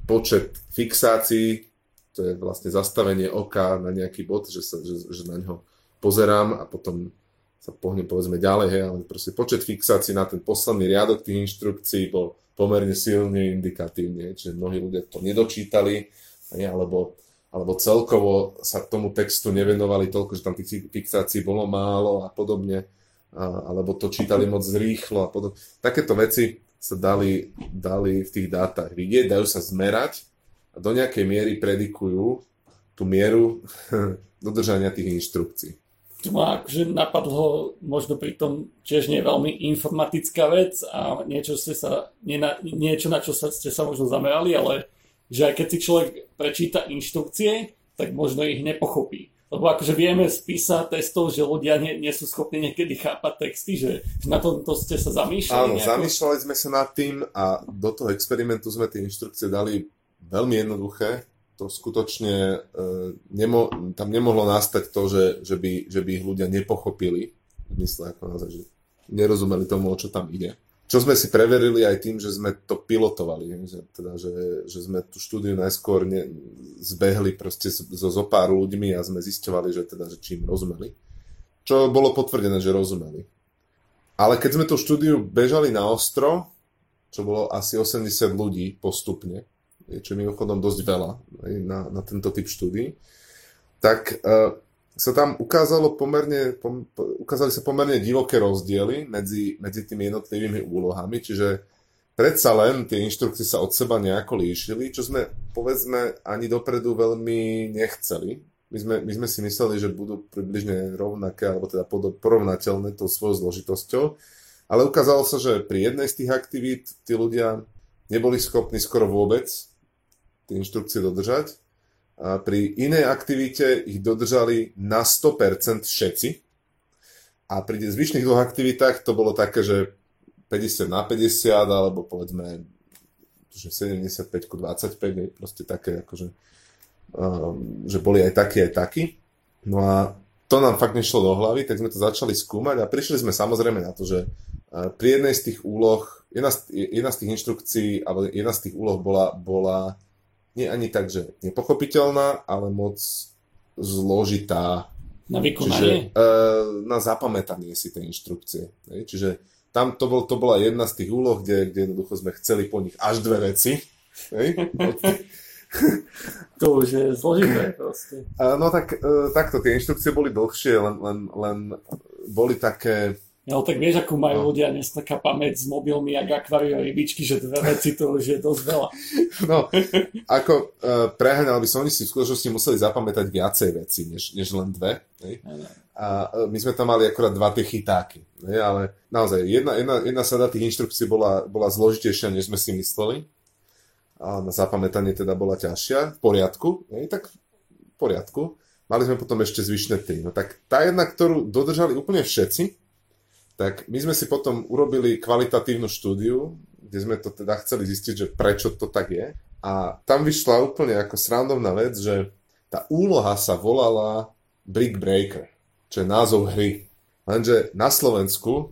počet fixácií, to je vlastne zastavenie oka na nejaký bod, že, sa, že, že na ňo pozerám a potom sa pohnem povedzme ďalej, hej, ale proste počet fixácií na ten posledný riadok tých inštrukcií bol pomerne silne indikatívny, čiže mnohí ľudia to nedočítali, hej, alebo, alebo celkovo sa tomu textu nevenovali toľko, že tam tých fixácií bolo málo a podobne, a, alebo to čítali moc rýchlo a podobne. Takéto veci sa dali, dali v tých dátach vidieť, dajú sa zmerať a do nejakej miery predikujú tú mieru dodržania tých inštrukcií tu ma akože napadlo možno pri tom tiež nie veľmi informatická vec a niečo, ste sa, nie na, niečo na čo sa, ste sa možno zamerali, ale že aj keď si človek prečíta inštrukcie, tak možno ich nepochopí. Lebo akože vieme z PISA testov, že ľudia nie, nie sú schopní niekedy chápať texty, že, že na tomto ste sa zamýšľali. Áno, nejako? zamýšľali sme sa nad tým a do toho experimentu sme tie inštrukcie dali veľmi jednoduché to skutočne e, nemo, tam nemohlo nastať to, že, že, by, že by ich ľudia nepochopili, v mysle ako naozaj, že nerozumeli tomu, o čo tam ide. Čo sme si preverili aj tým, že sme to pilotovali, že, teda, že, že sme tú štúdiu najskôr ne, zbehli proste so zo pár ľuďmi a sme zisťovali, že, teda, že čím rozumeli. Čo bolo potvrdené, že rozumeli. Ale keď sme tú štúdiu bežali na ostro, čo bolo asi 80 ľudí postupne, čo je mimochodom dosť veľa na, na tento typ štúdí, tak uh, sa tam ukázalo pomerne, pom, ukázali sa pomerne divoké rozdiely medzi, medzi tými jednotlivými úlohami, čiže predsa len tie inštrukcie sa od seba nejako líšili, čo sme povedzme ani dopredu veľmi nechceli. My sme, my sme si mysleli, že budú približne rovnaké, alebo teda porovnateľné tou svojou zložitosťou, ale ukázalo sa, že pri jednej z tých aktivít tí ľudia neboli schopní skoro vôbec tie inštrukcie dodržať. A pri inej aktivite ich dodržali na 100% všetci. A pri zvyšných dvoch aktivitách to bolo také, že 50 na 50, alebo povedzme že 75 ku 25, je proste také akože, um, že boli aj takí, aj takí. No a to nám fakt nešlo do hlavy, tak sme to začali skúmať a prišli sme samozrejme na to, že uh, pri jednej z tých úloh, jedna z, jedna z tých inštrukcií, alebo jedna z tých úloh bola, bola nie ani tak, že nepochopiteľná, ale moc zložitá. Na vykonanie? Čiže, e, na zapamätanie si tie inštrukcie. Ne? Čiže tam to, bol, to bola jedna z tých úloh, kde, kde jednoducho sme chceli po nich až dve veci. to už je zložité proste. No tak, e, takto, tie inštrukcie boli dlhšie, len, len, len boli také No tak vieš, ako majú no. ľudia dnes taká pamäť s mobilmi, ak akváriu rybičky, že dve veci to už je dosť veľa. No, ako uh, prehnal by som, oni si v skutočnosti museli zapamätať viacej veci, než, než len dve. Ne? A uh, my sme tam mali akorát dva tie chytáky. Ne? Ale naozaj, jedna, jedna, jedna sada tých inštrukcií bola, bola zložitejšia, než sme si mysleli. A na zapamätanie teda bola ťažšia. V poriadku. Ne? Tak v poriadku. Mali sme potom ešte zvyšné tri. No tak tá jedna, ktorú dodržali úplne všetci, tak my sme si potom urobili kvalitatívnu štúdiu, kde sme to teda chceli zistiť, že prečo to tak je. A tam vyšla úplne ako srandovná vec, že tá úloha sa volala Brick Breaker, čo je názov hry. Lenže na Slovensku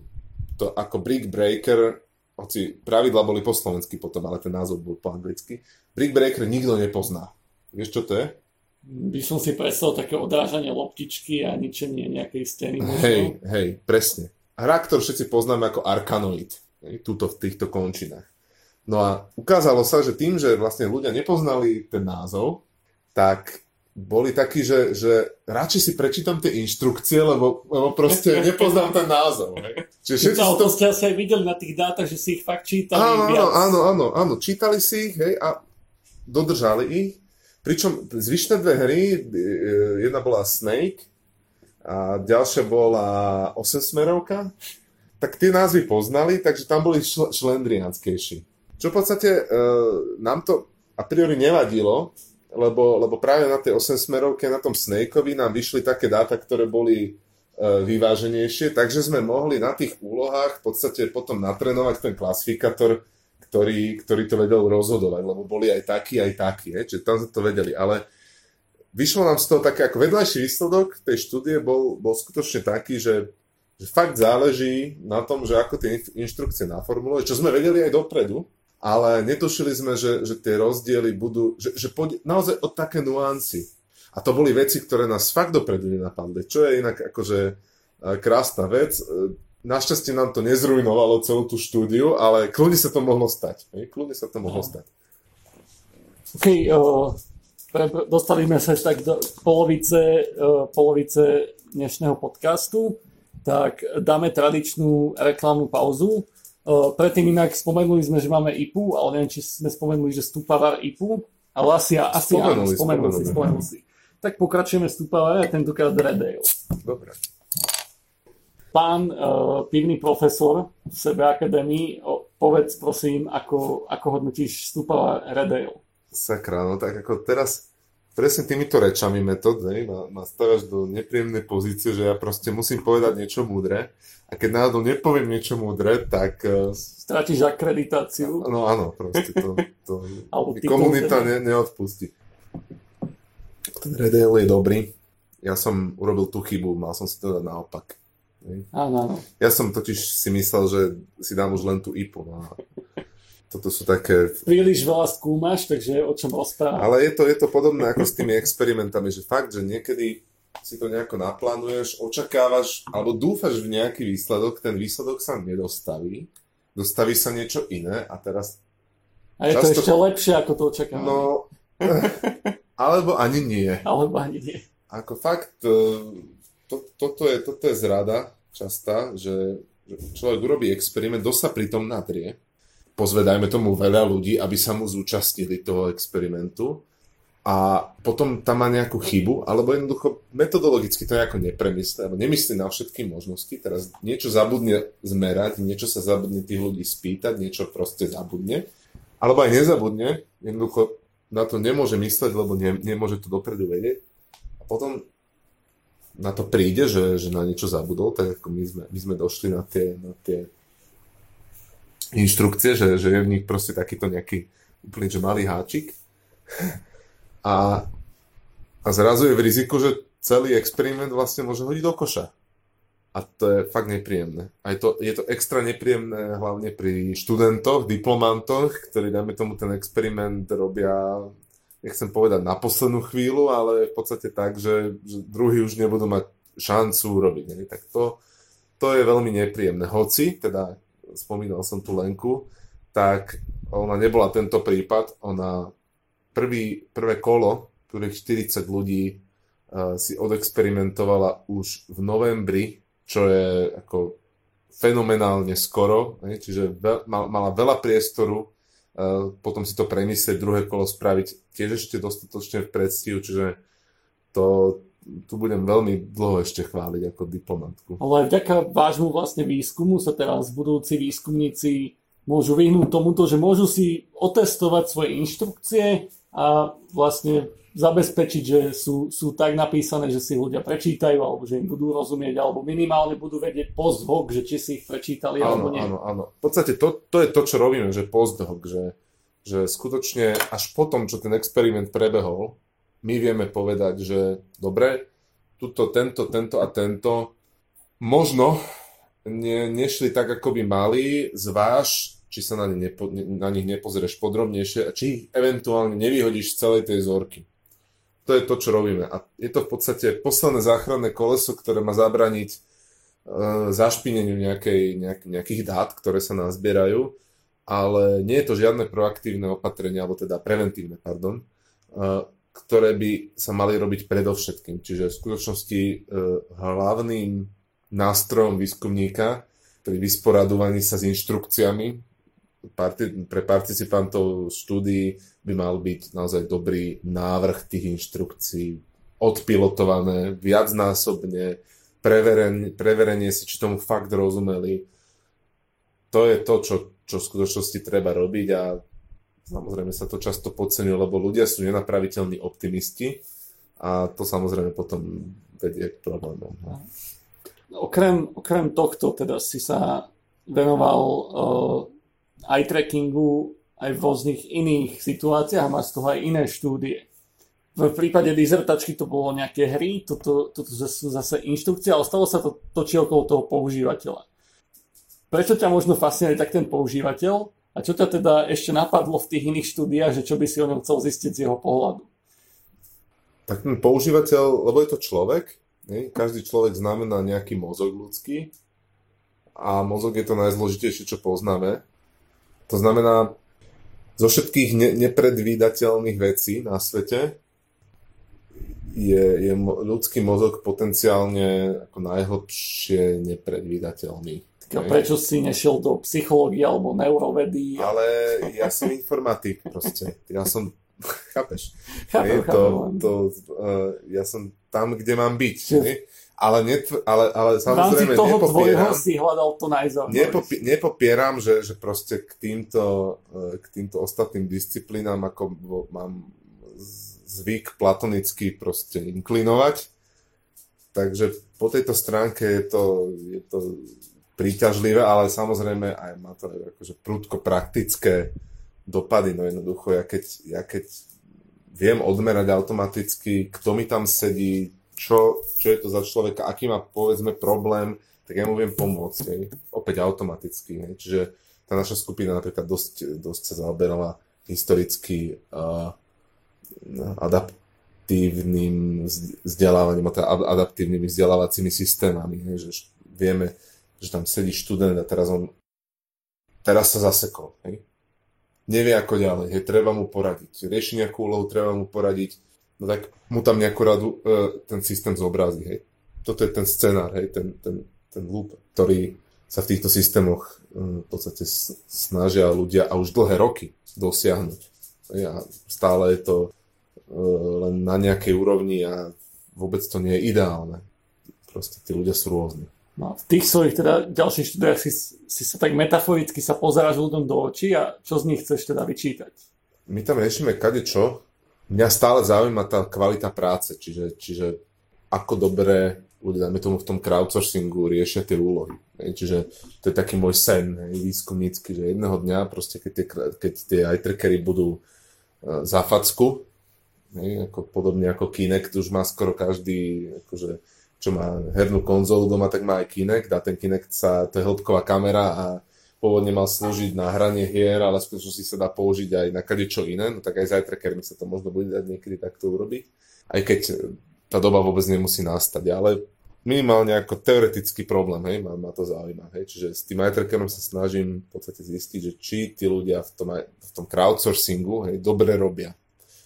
to ako Brick Breaker, hoci pravidla boli po slovensky potom, ale ten názov bol po anglicky, Brick Breaker nikto nepozná. Vieš, čo to je? By som si predstavil také odrážanie loptičky a ničenie nejakej steny. Hej, hej, presne hra, ktorú všetci poznáme ako Arkanoid, túto v týchto končinách. No a ukázalo sa, že tým, že vlastne ľudia nepoznali ten názov, tak boli takí, že, že radšej si prečítam tie inštrukcie, lebo, lebo proste nepoznám ten názov. Hej. Čiže všetci to, to ste asi aj videli na tých dátach, že si ich fakt čítali áno, viac. Áno, áno, áno, čítali si ich hej, a dodržali ich. Pričom zvyšné dve hry, e, jedna bola Snake a ďalšia bola 8 smerovka, tak tie názvy poznali, takže tam boli šl- šlendrianskejší. Čo v podstate e, nám to a priori nevadilo, lebo, lebo práve na tej 8 smerovke, na tom Snakeovi nám vyšli také dáta, ktoré boli e, vyváženejšie, takže sme mohli na tých úlohách v podstate potom natrenovať ten klasifikátor, ktorý, ktorý to vedel rozhodovať, lebo boli aj takí, aj takí, čiže tam sme to vedeli, ale vyšlo nám z toho také ako vedľajší výsledok tej štúdie bol, bol skutočne taký, že, že fakt záleží na tom, že ako tie inštrukcie naformuluje, čo sme vedeli aj dopredu, ale netušili sme, že, že tie rozdiely budú, že, že pôjde naozaj od také nuancy. A to boli veci, ktoré nás fakt dopredu nenapadli, čo je inak akože e, krásna vec. E, našťastie nám to nezrujnovalo celú tú štúdiu, ale kľudne sa to mohlo stať. Kľudne sa to mohlo stať. OK, uh, dostali sme sa tak do polovice, uh, polovice dnešného podcastu, tak dáme tradičnú reklamnú pauzu. Uh, predtým inak spomenuli sme, že máme IPU, ale neviem, či sme spomenuli, že stúpavar IPU, ale asi, asi spomenuli, áno, spomenuli, spomenuli, si, spomenuli si. Tak pokračujeme stúpavať a tentokrát Redale. Dobre. Pán uh, pivný profesor v Sebe Akadémii, povedz prosím, ako, ako hodnotíš stúpava Redale. Sakra, no tak ako teraz presne týmito rečami metód, ma, ma staviaš do nepríjemnej pozície, že ja proste musím povedať niečo múdre a keď náhodou nepoviem niečo múdre, tak... Uh, Stratíš akreditáciu. No áno, proste to, to komunita ne, neodpustí. Ten Redale je dobrý. Ja som urobil tú chybu, mal som si to dať naopak. Áno, áno. Ja som totiž si myslel, že si dám už len tú IPu. No. Toto sú také... Príliš veľa skúmaš, takže o čom rozprávam. Ale je to, je to podobné ako s tými experimentami, že fakt, že niekedy si to nejako naplánuješ, očakávaš, alebo dúfaš v nejaký výsledok, ten výsledok sa nedostaví, dostaví sa niečo iné a teraz... A je často... to ešte lepšie, ako to očakávame. No, Alebo ani nie. Alebo ani nie. Ako fakt, e, to, toto, je, toto je zrada častá, že človek urobí experiment, dosť sa pritom nadrie, pozvedajme tomu veľa ľudí, aby sa mu zúčastnili toho experimentu. A potom tam má nejakú chybu, alebo jednoducho metodologicky to je ako nepremyslé, alebo nemyslí na všetky možnosti, teraz niečo zabudne zmerať, niečo sa zabudne tých ľudí spýtať, niečo proste zabudne, alebo aj nezabudne, jednoducho na to nemôže mysleť, lebo ne, nemôže to dopredu vedieť. A potom na to príde, že, že na niečo zabudol, tak ako my sme, my sme došli na tie, na tie inštrukcie, že, že je v nich proste takýto nejaký úplne že malý háčik. A, a zrazu je v riziku, že celý experiment vlastne môže hodiť do koša. A to je fakt nepríjemné. A je to, je to extra nepríjemné hlavne pri študentoch, diplomantoch, ktorí, dáme tomu, ten experiment robia, nechcem povedať na poslednú chvíľu, ale v podstate tak, že, že druhý už nebudú mať šancu urobiť. Ne? Tak to, to je veľmi nepríjemné. Hoci, teda spomínal som tu Lenku, tak ona nebola tento prípad, ona prvý, prvé kolo, ktorých 40 ľudí uh, si odexperimentovala už v novembri čo je ako fenomenálne skoro, ne? čiže veľ, mal, mala veľa priestoru, uh, potom si to premyslieť, druhé kolo spraviť tiež ešte dostatočne v predstihu, čiže to, tu budem veľmi dlho ešte chváliť ako diplomatku. Ale vďaka vášmu vlastne výskumu sa teraz budúci výskumníci môžu vyhnúť tomuto, že môžu si otestovať svoje inštrukcie a vlastne zabezpečiť, že sú, sú tak napísané, že si ľudia prečítajú, alebo že im budú rozumieť, alebo minimálne budú vedieť post hoc, že či si ich prečítali, áno, alebo nie. Áno, áno. V podstate to, to je to, čo robíme, že post hoc, že, že skutočne až potom, čo ten experiment prebehol, my vieme povedať, že dobre, tuto, tento, tento a tento. Možno ne, nešli tak, ako by mali, zváž, či sa na, ne na nich nepozrieš podrobnejšie a či ich eventuálne nevyhodíš z celej tej zorky to je to, čo robíme. A je to v podstate posledné záchranné koleso, ktoré má zabraniť e, zašpineniu nejakej, nejak, nejakých dát, ktoré sa nazbierajú, ale nie je to žiadne proaktívne opatrenie, alebo teda preventívne, pardon, e, ktoré by sa mali robiť predovšetkým. Čiže v skutočnosti e, hlavným nástrojom výskumníka pri vysporadovaní sa s inštrukciami pre participantov štúdií by mal byť naozaj dobrý návrh tých inštrukcií, odpilotované viacnásobne, preverenie, preverenie si, či tomu fakt rozumeli. To je to, čo, čo v skutočnosti treba robiť a samozrejme sa to často podceňuje, lebo ľudia sú nenapraviteľní optimisti a to samozrejme potom vedie k problémom. No. Okrem, okrem tohto teda si sa venoval uh, eye trackingu aj v rôznych iných situáciách a máš z toho aj iné štúdie. V prípade dizertačky to bolo nejaké hry, toto, toto sú zase inštrukcie, ale stalo sa to točí okolo toho používateľa. Prečo ťa možno fascinuje tak ten používateľ a čo ťa teda ešte napadlo v tých iných štúdiách, že čo by si o ňom chcel zistiť z jeho pohľadu? Tak ten používateľ, lebo je to človek, nie? každý človek znamená nejaký mozog ľudský a mozog je to najzložitejšie, čo poznáme. To znamená, zo všetkých ne- nepredvídateľných vecí na svete je, je ľudský mozog potenciálne ako najhlbšie nepredvídateľný. Tak prečo si nešiel do psychológie alebo neurovedy? Ale ja som informatik proste. Ja som, chápeš? Chápem, to, to, uh, ja som tam, kde mám byť. Ne? Ale, netv- ale, ale samozrejme toho nepopieram, si hľadal to. Nepopi- nepopieram, že, že proste k týmto, k týmto ostatným disciplínám ako mám zvyk platonicky proste inklinovať. Takže po tejto stránke je to, je to príťažlivé, ale samozrejme aj má to akože prúdko praktické dopady. No jednoducho, ja keď, ja keď viem odmerať automaticky, kto mi tam sedí, čo, čo je to za človeka, aký má povedzme problém, tak ja mu viem pomôcť, hej, opäť automaticky. Hej. Čiže tá naša skupina napríklad dosť, dosť sa zaoberala historicky uh, adaptívnym vzdelávaním, teda adaptívnymi vzdelávacími systémami. Hej, že vieme, že tam sedí študent a teraz on teraz sa zasekol. Hej. Nevie ako ďalej, hej, treba mu poradiť. Rieši nejakú úlohu, treba mu poradiť no tak mu tam nejakú radu e, ten systém zobrazí, hej. Toto je ten scenár, hej, ten, ten, ten loop, ktorý sa v týchto systémoch e, v podstate snažia ľudia a už dlhé roky dosiahnuť. A stále je to e, len na nejakej úrovni a vôbec to nie je ideálne. Proste tí ľudia sú rôzni. No, v tých svojich teda ďalších štúdiách si, si sa tak metaforicky sa pozeráš ľuďom do očí a čo z nich chceš teda vyčítať? My tam riešime kade čo, mňa stále zaujíma tá kvalita práce, čiže, čiže ako dobre ľudia, dajme tomu v tom crowdsourcingu, riešia tie úlohy. Čiže to je taký môj sen výskumnícky, že jedného dňa proste, keď tie, keď tie eye trackery budú uh, za facku, ako, podobne ako Kinect už má skoro každý, akože, čo má hernú konzolu doma, tak má aj Kinect a ten Kinect sa, to je hĺbková kamera a pôvodne mal slúžiť na hranie hier, ale v skutočnosti sa dá použiť aj na čo iné, no tak aj s eye sa to možno bude dať niekedy takto urobiť. Aj keď tá doba vôbec nemusí nastať, ale minimálne ako teoretický problém, hej, ma, ma to zaujíma. Hej. Čiže s tým eye sa snažím v podstate zistiť, že či tí ľudia v tom, v tom crowdsourcingu hej, dobre robia.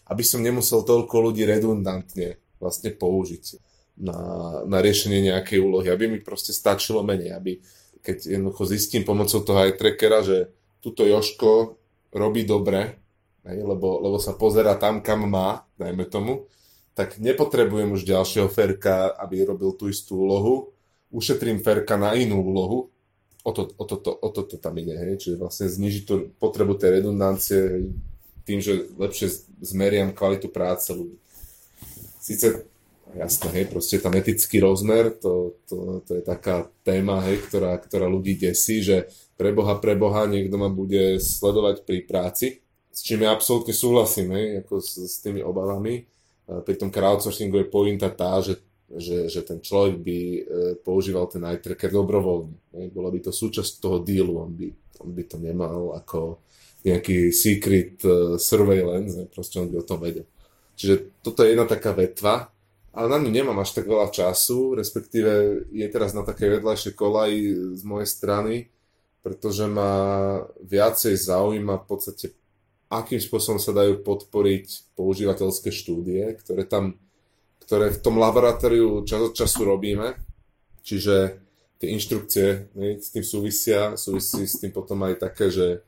Aby som nemusel toľko ľudí redundantne vlastne použiť na, na riešenie nejakej úlohy, aby mi proste stačilo menej, aby keď jednoducho zistím pomocou toho aj trackera, že tuto Joško robí dobre, hej, lebo, lebo sa pozera tam, kam má, dajme tomu, tak nepotrebujem už ďalšieho Ferka, aby robil tú istú úlohu, ušetrím Ferka na inú úlohu, o to, o to, to, to, to tam ide, hej. čiže vlastne znižiť tú potrebu tej redundancie tým, že lepšie zmeriam kvalitu práce ľudí. Sice jasné, hej, proste tam etický rozmer, to, to, to je taká téma, hej, ktorá, ktorá ľudí desí, že pre Boha, pre Boha niekto ma bude sledovať pri práci, s čím ja absolútne súhlasím, hej, ako s, s tými obavami. Pri tom crowdsourcingu je pointa tá, že, že, že ten človek by e, používal ten eye tracker dobrovoľne. Hej. Bola by to súčasť toho dealu, on by, on by to nemal ako nejaký secret uh, surveillance, ne, proste on by o tom vedel. Čiže toto je jedna taká vetva, ale na ňu nemám až tak veľa času, respektíve je teraz na takej vedľajšej kolaj z mojej strany, pretože ma viacej zaujíma v podstate, akým spôsobom sa dajú podporiť používateľské štúdie, ktoré tam, ktoré v tom laboratóriu čas od času robíme, čiže tie inštrukcie ne, s tým súvisia, súvisí s tým potom aj také, že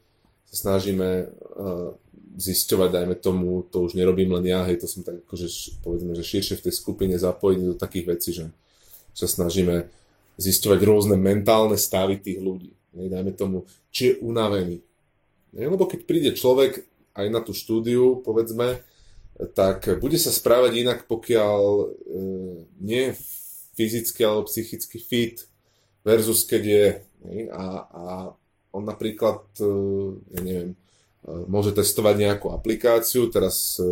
snažíme uh, zisťovať, dajme tomu, to už nerobím len ja, hej, to som tak akože, povedzme, že širšie v tej skupine zapojiť do takých vecí, že sa snažíme zisťovať rôzne mentálne stavy tých ľudí. Hej, dajme tomu, či je unavený. Hej, lebo keď príde človek aj na tú štúdiu, povedzme, tak bude sa správať inak, pokiaľ e, nie je fyzicky alebo psychicky fit versus keď je. Hej, a, a on napríklad, e, ja neviem, môže testovať nejakú aplikáciu, teraz e,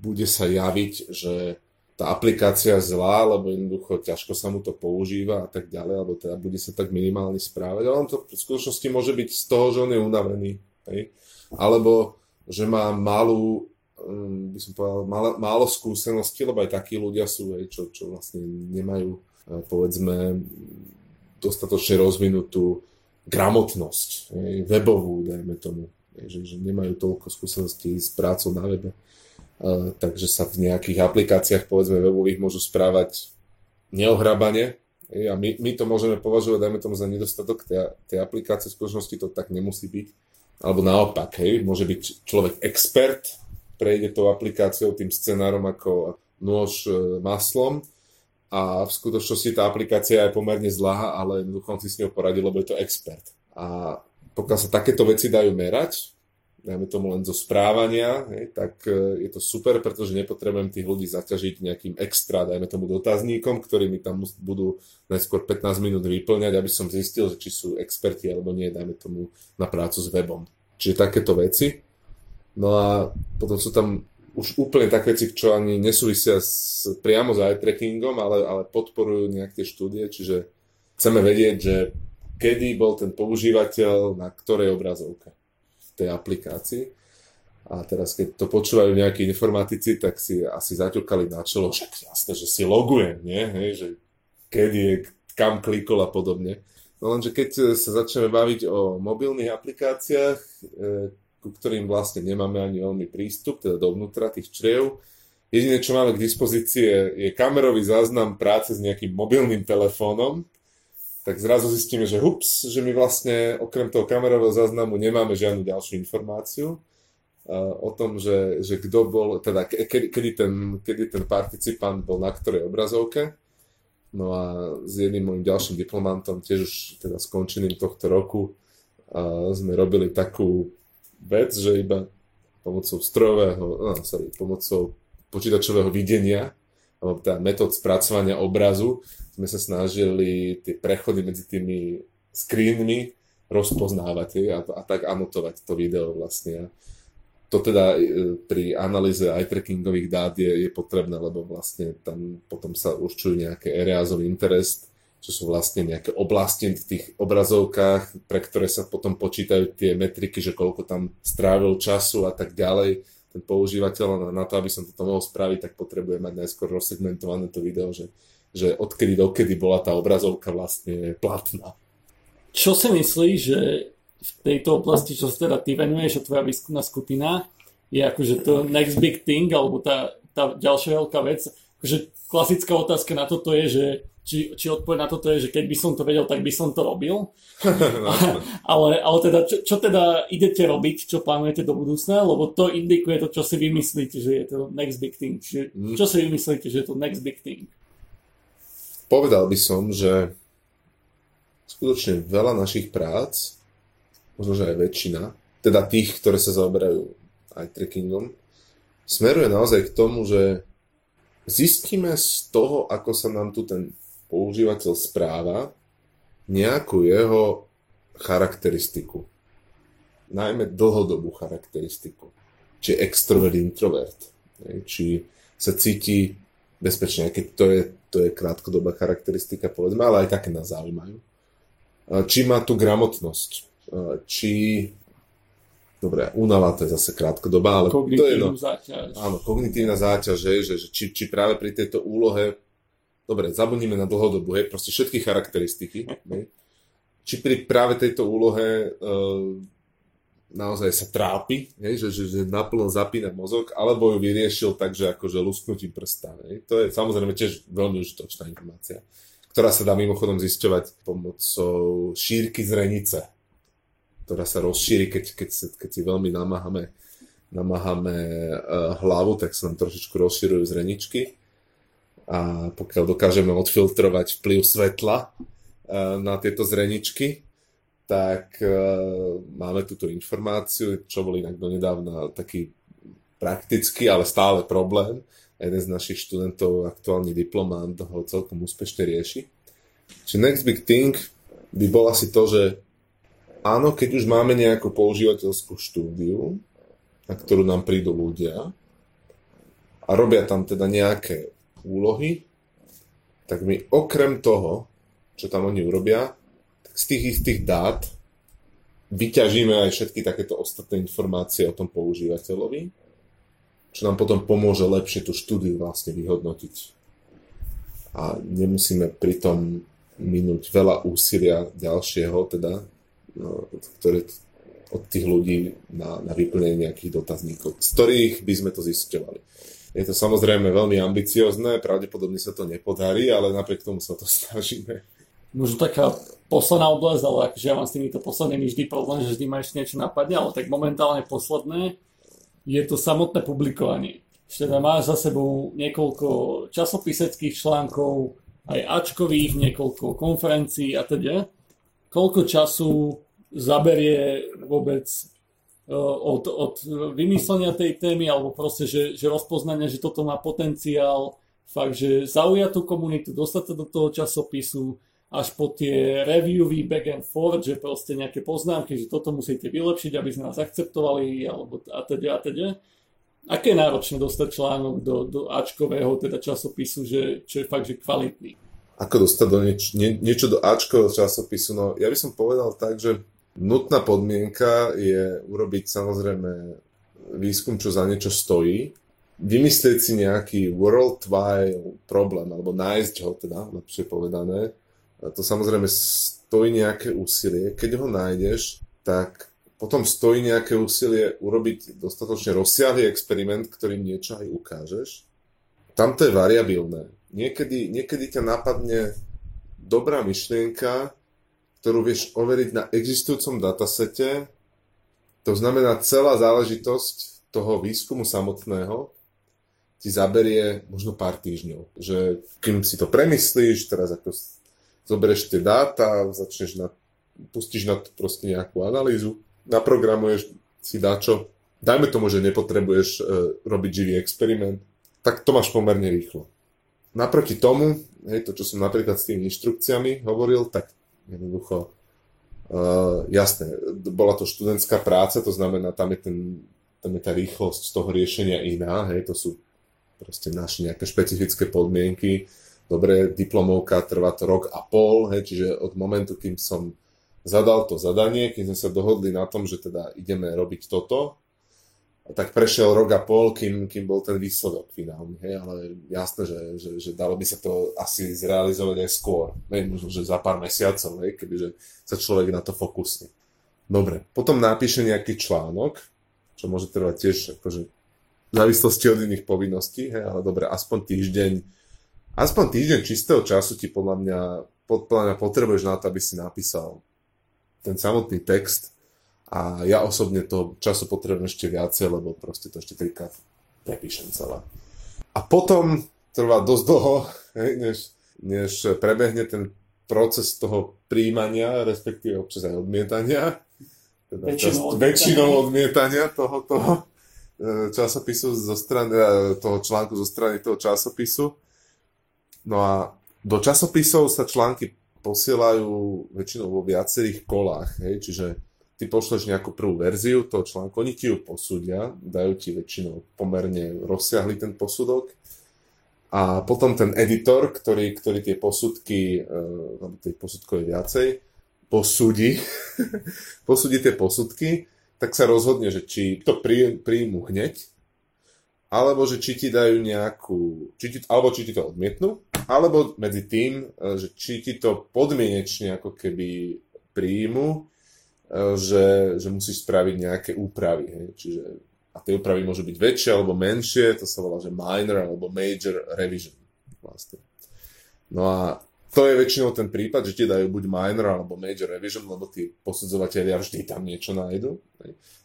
bude sa javiť, že tá aplikácia je zlá, lebo jednoducho ťažko sa mu to používa a tak ďalej, alebo teda bude sa tak minimálne správať, ale on to v skutočnosti môže byť z toho, že on je unavený, hej? alebo že má malú um, by som povedal, málo, málo skúseností, lebo aj takí ľudia sú, hej, čo, čo vlastne nemajú, povedzme, dostatočne rozvinutú gramotnosť, webovú, dajme tomu, že, že nemajú toľko skúseností s prácou na webe. Takže sa v nejakých aplikáciách, povedzme, webových môžu správať neohrabane, a my, my to môžeme považovať, dajme tomu, za nedostatok tej, tej aplikácie, v skutočnosti to tak nemusí byť alebo naopak, hej, môže byť človek expert, prejde tou aplikáciou, tým scenárom ako nôž e, maslom a v skutočnosti tá aplikácia je pomerne zlá, ale jednoducho si s ňou poradil, lebo je to expert. A pokiaľ sa takéto veci dajú merať, dajme tomu len zo správania, hej, tak e, je to super, pretože nepotrebujem tých ľudí zaťažiť nejakým extra, dajme tomu dotazníkom, ktorí mi tam budú najskôr 15 minút vyplňať, aby som zistil, či sú experti alebo nie, dajme tomu na prácu s webom. Čiže takéto veci. No a potom sú tam už úplne také veci, čo ani nesúvisia s, priamo s eye trackingom, ale, ale podporujú nejak tie štúdie, čiže chceme vedieť, že kedy bol ten používateľ na ktorej obrazovke tej aplikácii. A teraz, keď to počúvajú nejakí informatici, tak si asi zaťukali na čelo, však jasné, že si logujem, nie? Hej, že kedy je, kam klikol a podobne. No lenže keď sa začneme baviť o mobilných aplikáciách, e, ku ktorým vlastne nemáme ani veľmi prístup, teda dovnútra tých čriev, jediné, čo máme k dispozícii je, kamerový záznam práce s nejakým mobilným telefónom, tak zrazu zistíme, že hups, že my vlastne okrem toho kamerového záznamu nemáme žiadnu ďalšiu informáciu o tom, že, že kto bol, teda kedy, kedy, ten, kedy ten participant bol na ktorej obrazovke. No a s jedným môjim ďalším diplomantom, tiež už teda skončeným tohto roku, sme robili takú vec, že iba pomocou strojového, no, sorry, pomocou počítačového videnia alebo teda metód spracovania obrazu sme sa snažili tie prechody medzi tými screenmi rozpoznávať a, a tak anotovať to video vlastne. To teda e, pri analýze eye trackingových dát je, je potrebné, lebo vlastne tam potom sa určujú nejaké areas of interest, čo sú vlastne nejaké oblasti v tých obrazovkách, pre ktoré sa potom počítajú tie metriky, že koľko tam strávil času a tak ďalej ten používateľ na to, aby som toto mohol spraviť, tak potrebuje mať najskôr rozsegmentované to video, že že odkedy dokedy bola tá obrazovka vlastne platná. Čo si myslíš, že v tejto oblasti, čo sa teda ty venuješ a tvoja výskumná skupina, je akože to next big thing, alebo tá, tá ďalšia veľká vec. Akože klasická otázka na toto je, že či, či odpoveď na toto je, že keď by som to vedel, tak by som to robil. ale, ale teda, čo, čo teda idete robiť, čo plánujete do budúcna, lebo to indikuje to, čo si vymyslíte, že je to next big thing. Čiže, mm. čo si vymyslíte, že je to next big thing? povedal by som, že skutočne veľa našich prác, možno že aj väčšina, teda tých, ktoré sa zaoberajú aj trekkingom, smeruje naozaj k tomu, že zistíme z toho, ako sa nám tu ten používateľ správa, nejakú jeho charakteristiku. Najmä dlhodobú charakteristiku. Či extrovert, introvert. Či sa cíti bezpečne, keď to je to je krátkodobá charakteristika, povedzme, ale aj také nás zaujímajú. Či má tú gramotnosť, či Dobre, únava to je zase krátkodobá, ale to je no, záťaž. Áno, kognitívna záťaž, že, že, že či, či práve pri tejto úlohe, dobre, zabudnime na dlhodobu, hej, proste všetky charakteristiky, hej, či pri práve tejto úlohe uh, naozaj sa trápi, hej, že, že, že naplno zapína mozog, alebo ju vyriešil tak, že akože lusknutím prsta. Hej. To je samozrejme tiež veľmi užitočná informácia, ktorá sa dá mimochodom zisťovať pomocou šírky zrenice, ktorá sa rozšíri, keď, keď, keď si veľmi namáhame, namáhame uh, hlavu, tak sa nám trošičku rozšírujú zreničky a pokiaľ dokážeme odfiltrovať vplyv svetla uh, na tieto zreničky, tak uh, máme túto informáciu, čo bol inak donedávna taký praktický, ale stále problém. Jeden z našich študentov, aktuálny diplomant, ho celkom úspešne rieši. Čiže next big thing by bol asi to, že áno, keď už máme nejakú používateľskú štúdiu, na ktorú nám prídu ľudia a robia tam teda nejaké úlohy, tak my okrem toho, čo tam oni urobia, z tých istých dát vyťažíme aj všetky takéto ostatné informácie o tom používateľovi, čo nám potom pomôže lepšie tú štúdiu vlastne vyhodnotiť. A nemusíme pritom minúť veľa úsilia ďalšieho, teda, no, ktoré od tých ľudí na, na vyplnenie nejakých dotazníkov, z ktorých by sme to zisťovali. Je to samozrejme veľmi ambiciozne, pravdepodobne sa to nepodarí, ale napriek tomu sa to snažíme. Možno taká posledná oblasť, ale akože ja mám s týmito poslednými vždy problém, že vždy ma ešte niečo napadne, ale tak momentálne posledné je to samotné publikovanie. Teda máš za sebou niekoľko časopiseckých článkov, aj Ačkových, niekoľko konferencií a teda. Koľko času zaberie vôbec od, od vymyslenia tej témy alebo proste, že, že rozpoznanie, že toto má potenciál fakt, že zaujať tú komunitu, dostať sa do toho časopisu až po tie reviewy back and forth, že proste nejaké poznámky, že toto musíte vylepšiť, aby sme nás akceptovali alebo a teda a teda. Aké je náročné dostať článok do, do Ačkového teda časopisu, že, čo je fakt, že kvalitný? Ako dostať do nieč, nie, niečo do Ačkového časopisu? No ja by som povedal tak, že Nutná podmienka je urobiť samozrejme výskum, čo za niečo stojí, vymyslieť si nejaký worldwide problém, alebo nájsť ho teda, lepšie povedané. To samozrejme stojí nejaké úsilie. Keď ho nájdeš, tak potom stojí nejaké úsilie urobiť dostatočne rozsiahly experiment, ktorým niečo aj ukážeš. Tam to je variabilné. Niekedy, niekedy ťa napadne dobrá myšlienka, ktorú vieš overiť na existujúcom datasete. To znamená, celá záležitosť toho výskumu samotného ti zaberie možno pár týždňov. Že kým si to premyslíš, teraz ako zoberieš tie dáta, začneš na, pustíš na to proste nejakú analýzu, naprogramuješ si dačo, dajme tomu, že nepotrebuješ e, robiť živý experiment, tak to máš pomerne rýchlo. Naproti tomu, hej, to čo som napríklad s tými inštrukciami hovoril, tak Jednoducho, uh, jasné, bola to študentská práca, to znamená, tam je, ten, tam je tá rýchlosť z toho riešenia iná, hej, to sú proste naše nejaké špecifické podmienky. Dobre, diplomovka trvá to rok a pol, hej, čiže od momentu, kým som zadal to zadanie, kým sme sa dohodli na tom, že teda ideme robiť toto, tak prešiel rok a pol, kým, kým bol ten výsledok finálny, hej, ale jasné, že, že, že dalo by sa to asi zrealizovať aj skôr, hej, možno, že za pár mesiacov, hej, kebyže sa človek na to fokusne. Dobre, potom napíše nejaký článok, čo môže trvať tiež akože v závislosti od iných povinností, hej, ale dobre, aspoň týždeň, aspoň týždeň čistého času ti podľa mňa, podľa mňa potrebuješ na to, aby si napísal ten samotný text, a ja osobne to času potrebujem ešte viacej, lebo proste to ešte trikrát prepíšem celé. A potom trvá dosť dlho, než, než prebehne ten proces toho príjmania, respektíve občas aj odmietania. Teda väčšinou, čas, väčšinou odmietania toho, toho e, časopisu zo strany, e, toho článku zo strany toho časopisu. No a do časopisov sa články posielajú väčšinou vo viacerých kolách, hej, čiže ty pošleš nejakú prvú verziu toho článku, oni ti ju posúdia, dajú ti väčšinou pomerne rozsiahly ten posudok. A potom ten editor, ktorý, ktorý tie posudky, uh, alebo tie posudkové viacej, posúdi, posúdi tie posudky, tak sa rozhodne, že či to prí, príjmu hneď, alebo že či ti dajú nejakú, či ti, alebo či ti to odmietnú, alebo medzi tým, e, že či ti to podmienečne ako keby príjmu, že, že musíš spraviť nejaké úpravy. Hej. Čiže, a tie úpravy môžu byť väčšie alebo menšie, to sa volá, že minor alebo major revision. Vlastne. No a to je väčšinou ten prípad, že ti dajú buď minor alebo major revision, lebo tí posudzovateľia vždy tam niečo nájdu.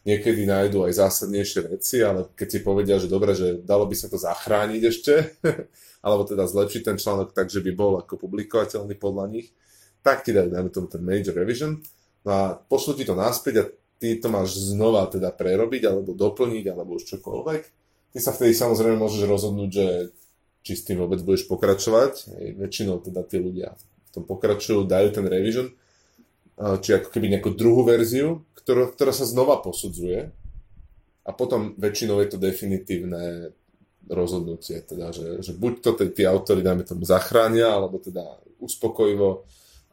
Niekedy nájdu aj zásadnejšie veci, ale keď si povedia, že dobre, že dalo by sa to zachrániť ešte, alebo teda zlepšiť ten článok tak, že by bol ako publikovateľný podľa nich, tak ti dajú, dajme tomu ten major revision No a pošlu ti to naspäť a ty to máš znova teda prerobiť alebo doplniť alebo už čokoľvek. Ty sa vtedy samozrejme môžeš rozhodnúť, že či s tým vôbec budeš pokračovať. Väčšinou teda tí ľudia v tom pokračujú, dajú ten revision, či ako keby nejakú druhú verziu, ktorá, ktorá sa znova posudzuje a potom väčšinou je to definitívne rozhodnutie, teda, že, že buď to tí autory, dáme tomu, zachránia, alebo teda uspokojivo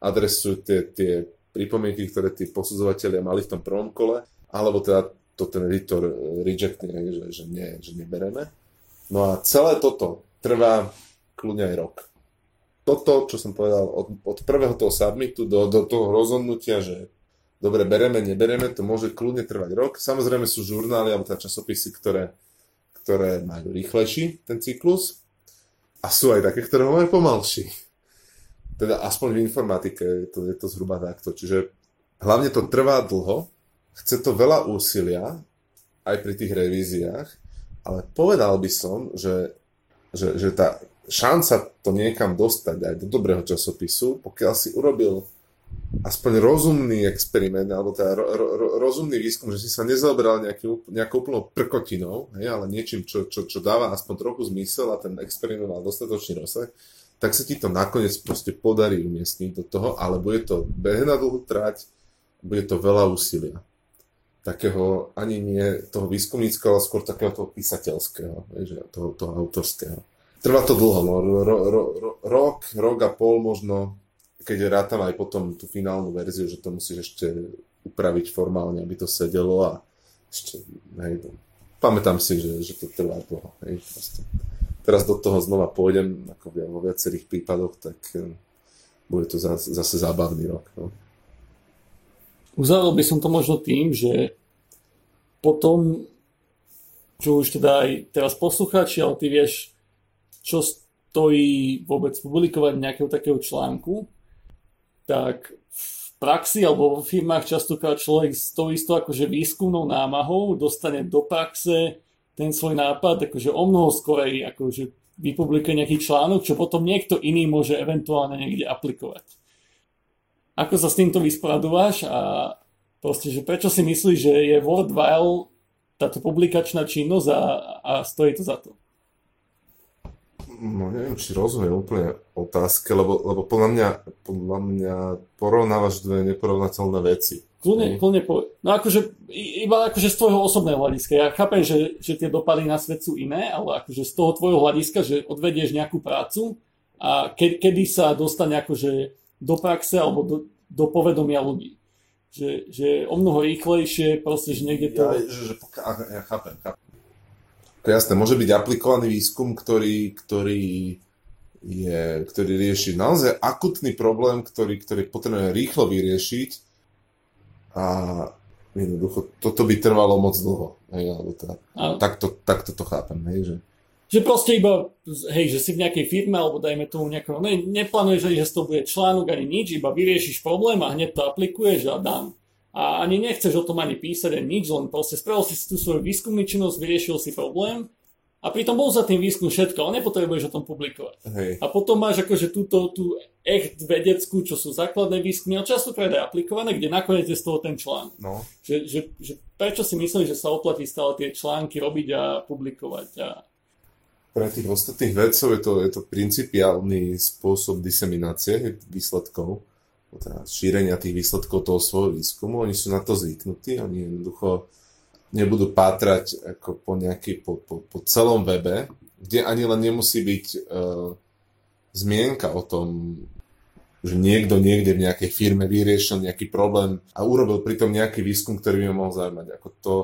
adresujú tie, tie pripomienky, ktoré tí posudzovateľia mali v tom prvom kole, alebo teda to ten editor rejectne, že, že, nie, že nebereme. No a celé toto trvá kľudne aj rok. Toto, čo som povedal, od, od prvého toho submitu do, do toho rozhodnutia, že dobre, bereme, nebereme, to môže kľudne trvať rok. Samozrejme sú žurnály alebo teda časopisy, ktoré, ktoré majú rýchlejší ten cyklus a sú aj také, ktoré majú pomalší. Teda aspoň v informatike je to, je to zhruba takto. Čiže hlavne to trvá dlho, chce to veľa úsilia, aj pri tých revíziách, ale povedal by som, že, že, že tá šanca to niekam dostať aj do dobrého časopisu, pokiaľ si urobil aspoň rozumný experiment, alebo teda ro, ro, rozumný výskum, že si sa nezaoberal nejakou úplnou prkotinou, hej, ale niečím, čo, čo, čo dáva aspoň trochu zmysel a ten experiment mal dostatočný rozsah, tak sa ti to nakoniec proste podarí umiestniť do toho, ale bude to beh na dlhú trať, bude to veľa úsilia. Takého ani nie toho výskumníckého, ale skôr takého toho písateľského, hej, toho, toho autorského. Trvá to dlho, no, ro, ro, ro, rok, rok a pol možno, keď rátam aj potom tú finálnu verziu, že to musíš ešte upraviť formálne, aby to sedelo a ešte, hej, to, pamätám si, že, že to trvá dlho, hej, proste. Teraz do toho znova pôjdem, ako vo viacerých prípadoch, tak eh, bude to zase, zase zábavný rok, no. Uzavrel by som to možno tým, že potom, čo už teda aj teraz poslucháči, ale ty vieš čo stojí vôbec publikovať nejakého takého článku, tak v praxi alebo vo firmách častokrát človek s tou istou akože výskumnou námahou dostane do praxe ten svoj nápad akože o mnoho skorej akože vypublikuje nejaký článok, čo potom niekto iný môže eventuálne niekde aplikovať. Ako sa s týmto vysporaduješ a proste, že prečo si myslíš, že je worthwhile táto publikačná činnosť a, a stojí to za to? No neviem, či rozumiem úplne otázke, lebo, lebo podľa, mňa, podľa mňa porovnávaš dve neporovnateľné veci. Kľudne, kľudne po... No akože, iba akože z tvojho osobného hľadiska. Ja chápem, že, že tie dopady na svet sú iné, ale akože z toho tvojho hľadiska, že odvedieš nejakú prácu a ke, kedy sa dostane akože do praxe alebo do, do povedomia ľudí. Že, že o mnoho rýchlejšie, proste, že niekde to... Ja, že, že, ja chápem, chápem. Jasné, môže byť aplikovaný výskum, ktorý, ktorý, je, ktorý rieši naozaj akutný problém, ktorý, ktorý potrebuje rýchlo vyriešiť a jednoducho toto by trvalo moc dlho. Hej, alebo teda, takto, takto to chápem. Hej, že... že proste iba, hej, že si v nejakej firme alebo dajme tomu nejakého, ne, neplánuješ, že z toho bude článok ani nič, iba vyriešiš problém a hneď to aplikuješ a dám a ani nechceš o tom ani písať ani nič, len proste spravil si tú svoju výskumnú činnosť, vyriešil si problém a pritom bol za tým výskum všetko, ale nepotrebuješ o tom publikovať. Hej. A potom máš akože túto tú echt vedeckú, čo sú základné výskumy, ale častokrát aj aplikované, kde nakoniec je z toho ten článok. No. Že, že, že prečo si myslíš, že sa oplatí stále tie články robiť a publikovať? A... Pre tých ostatných vedcov je to, je to principiálny spôsob diseminácie výsledkov teda šírenia tých výsledkov toho svojho výskumu. Oni sú na to zvyknutí, oni jednoducho nebudú pátrať ako po, nejaký, po, po, po celom webe, kde ani len nemusí byť uh, zmienka o tom, že niekto niekde v nejakej firme vyriešil nejaký problém a urobil pritom nejaký výskum, ktorý by mohol zaujímať. Ako to,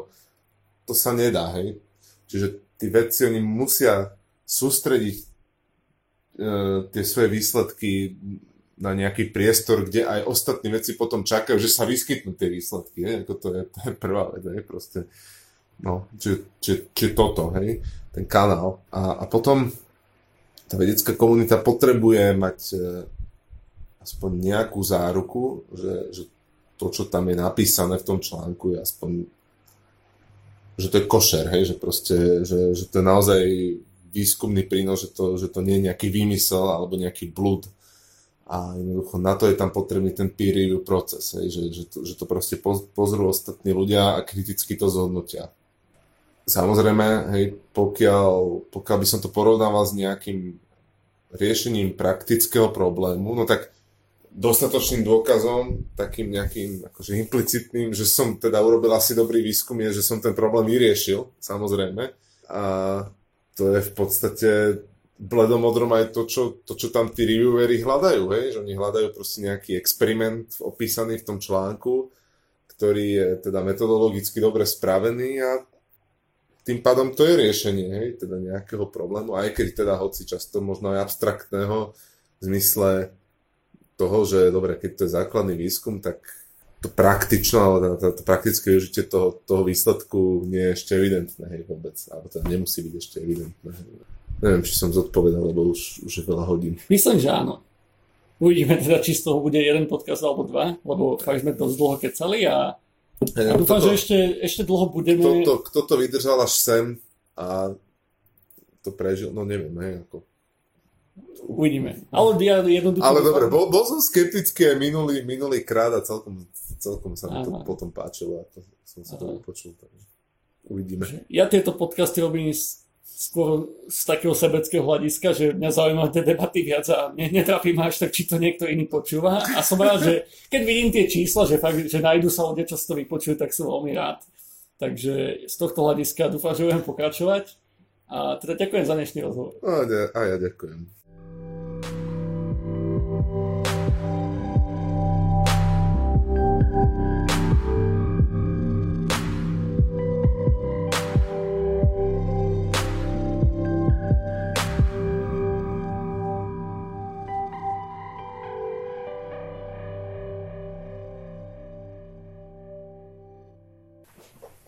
to sa nedá, hej. Čiže tí vedci, oni musia sústrediť uh, tie svoje výsledky na nejaký priestor, kde aj ostatní veci potom čakajú, že sa vyskytnú tie výsledky. Hej? Ako to, je, to je prvá vec. Hej? Proste, no, či, či, či toto, hej? ten kanál. A, a potom tá vedecká komunita potrebuje mať e, aspoň nejakú záruku, že, že to, čo tam je napísané v tom článku, je aspoň že to je košer, hej, že proste, že, že to je naozaj výskumný prínos, že to, že to nie je nejaký výmysel alebo nejaký blúd a jednoducho na to je tam potrebný ten peer review proces, hej, že, že, to, že to proste pozrú ostatní ľudia a kriticky to zhodnotia. Samozrejme, hej, pokiaľ, pokiaľ by som to porovnával s nejakým riešením praktického problému, no tak dostatočným dôkazom, takým nejakým akože implicitným, že som teda urobil asi dobrý výskum, je, že som ten problém vyriešil, samozrejme. A to je v podstate bledomodrom aj to čo, to, čo tam tí reviewery hľadajú, hej? že oni hľadajú proste nejaký experiment opísaný v tom článku, ktorý je teda metodologicky dobre spravený a tým pádom to je riešenie, hej, teda nejakého problému, aj keď teda hoci často možno aj abstraktného v zmysle toho, že dobre, keď to je základný výskum, tak to praktično, ale to, to praktické využitie toho, toho výsledku nie je ešte evidentné, hej, vôbec. Alebo teda nemusí byť ešte evidentné. Hej. Neviem, či som zodpovedal, lebo už, už je veľa hodín. Myslím, že áno. Uvidíme teda, či z toho bude jeden podcast alebo dva, lebo fakt sme dosť dlho kecali a, a dúfam, toto- že ešte, ešte dlho budeme... Kto to, kto to vydržal až sem a to prežil, no neviem, hej, ako. Uvidíme. Ale ja jednoducho... Ale dobre, bol, bol som skeptický minulý, minulý krát a celkom, celkom sa mi to potom páčilo a to som si to vypočul. Takže uvidíme. Ja tieto podcasty robím s- skôr z takého sebeckého hľadiska, že mňa zaujímajú tie debaty viac a ne, netrapí ma až tak, či to niekto iný počúva. A som rád, že keď vidím tie čísla, že, fakt, že nájdu sa ľudia, čo si to vypočujú, tak som veľmi rád. Takže z tohto hľadiska dúfam, že budem pokračovať. A teda ďakujem za dnešný rozhovor. A ja ďakujem.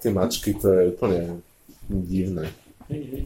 Tie mačky, to je úplne divné. Hej, hej.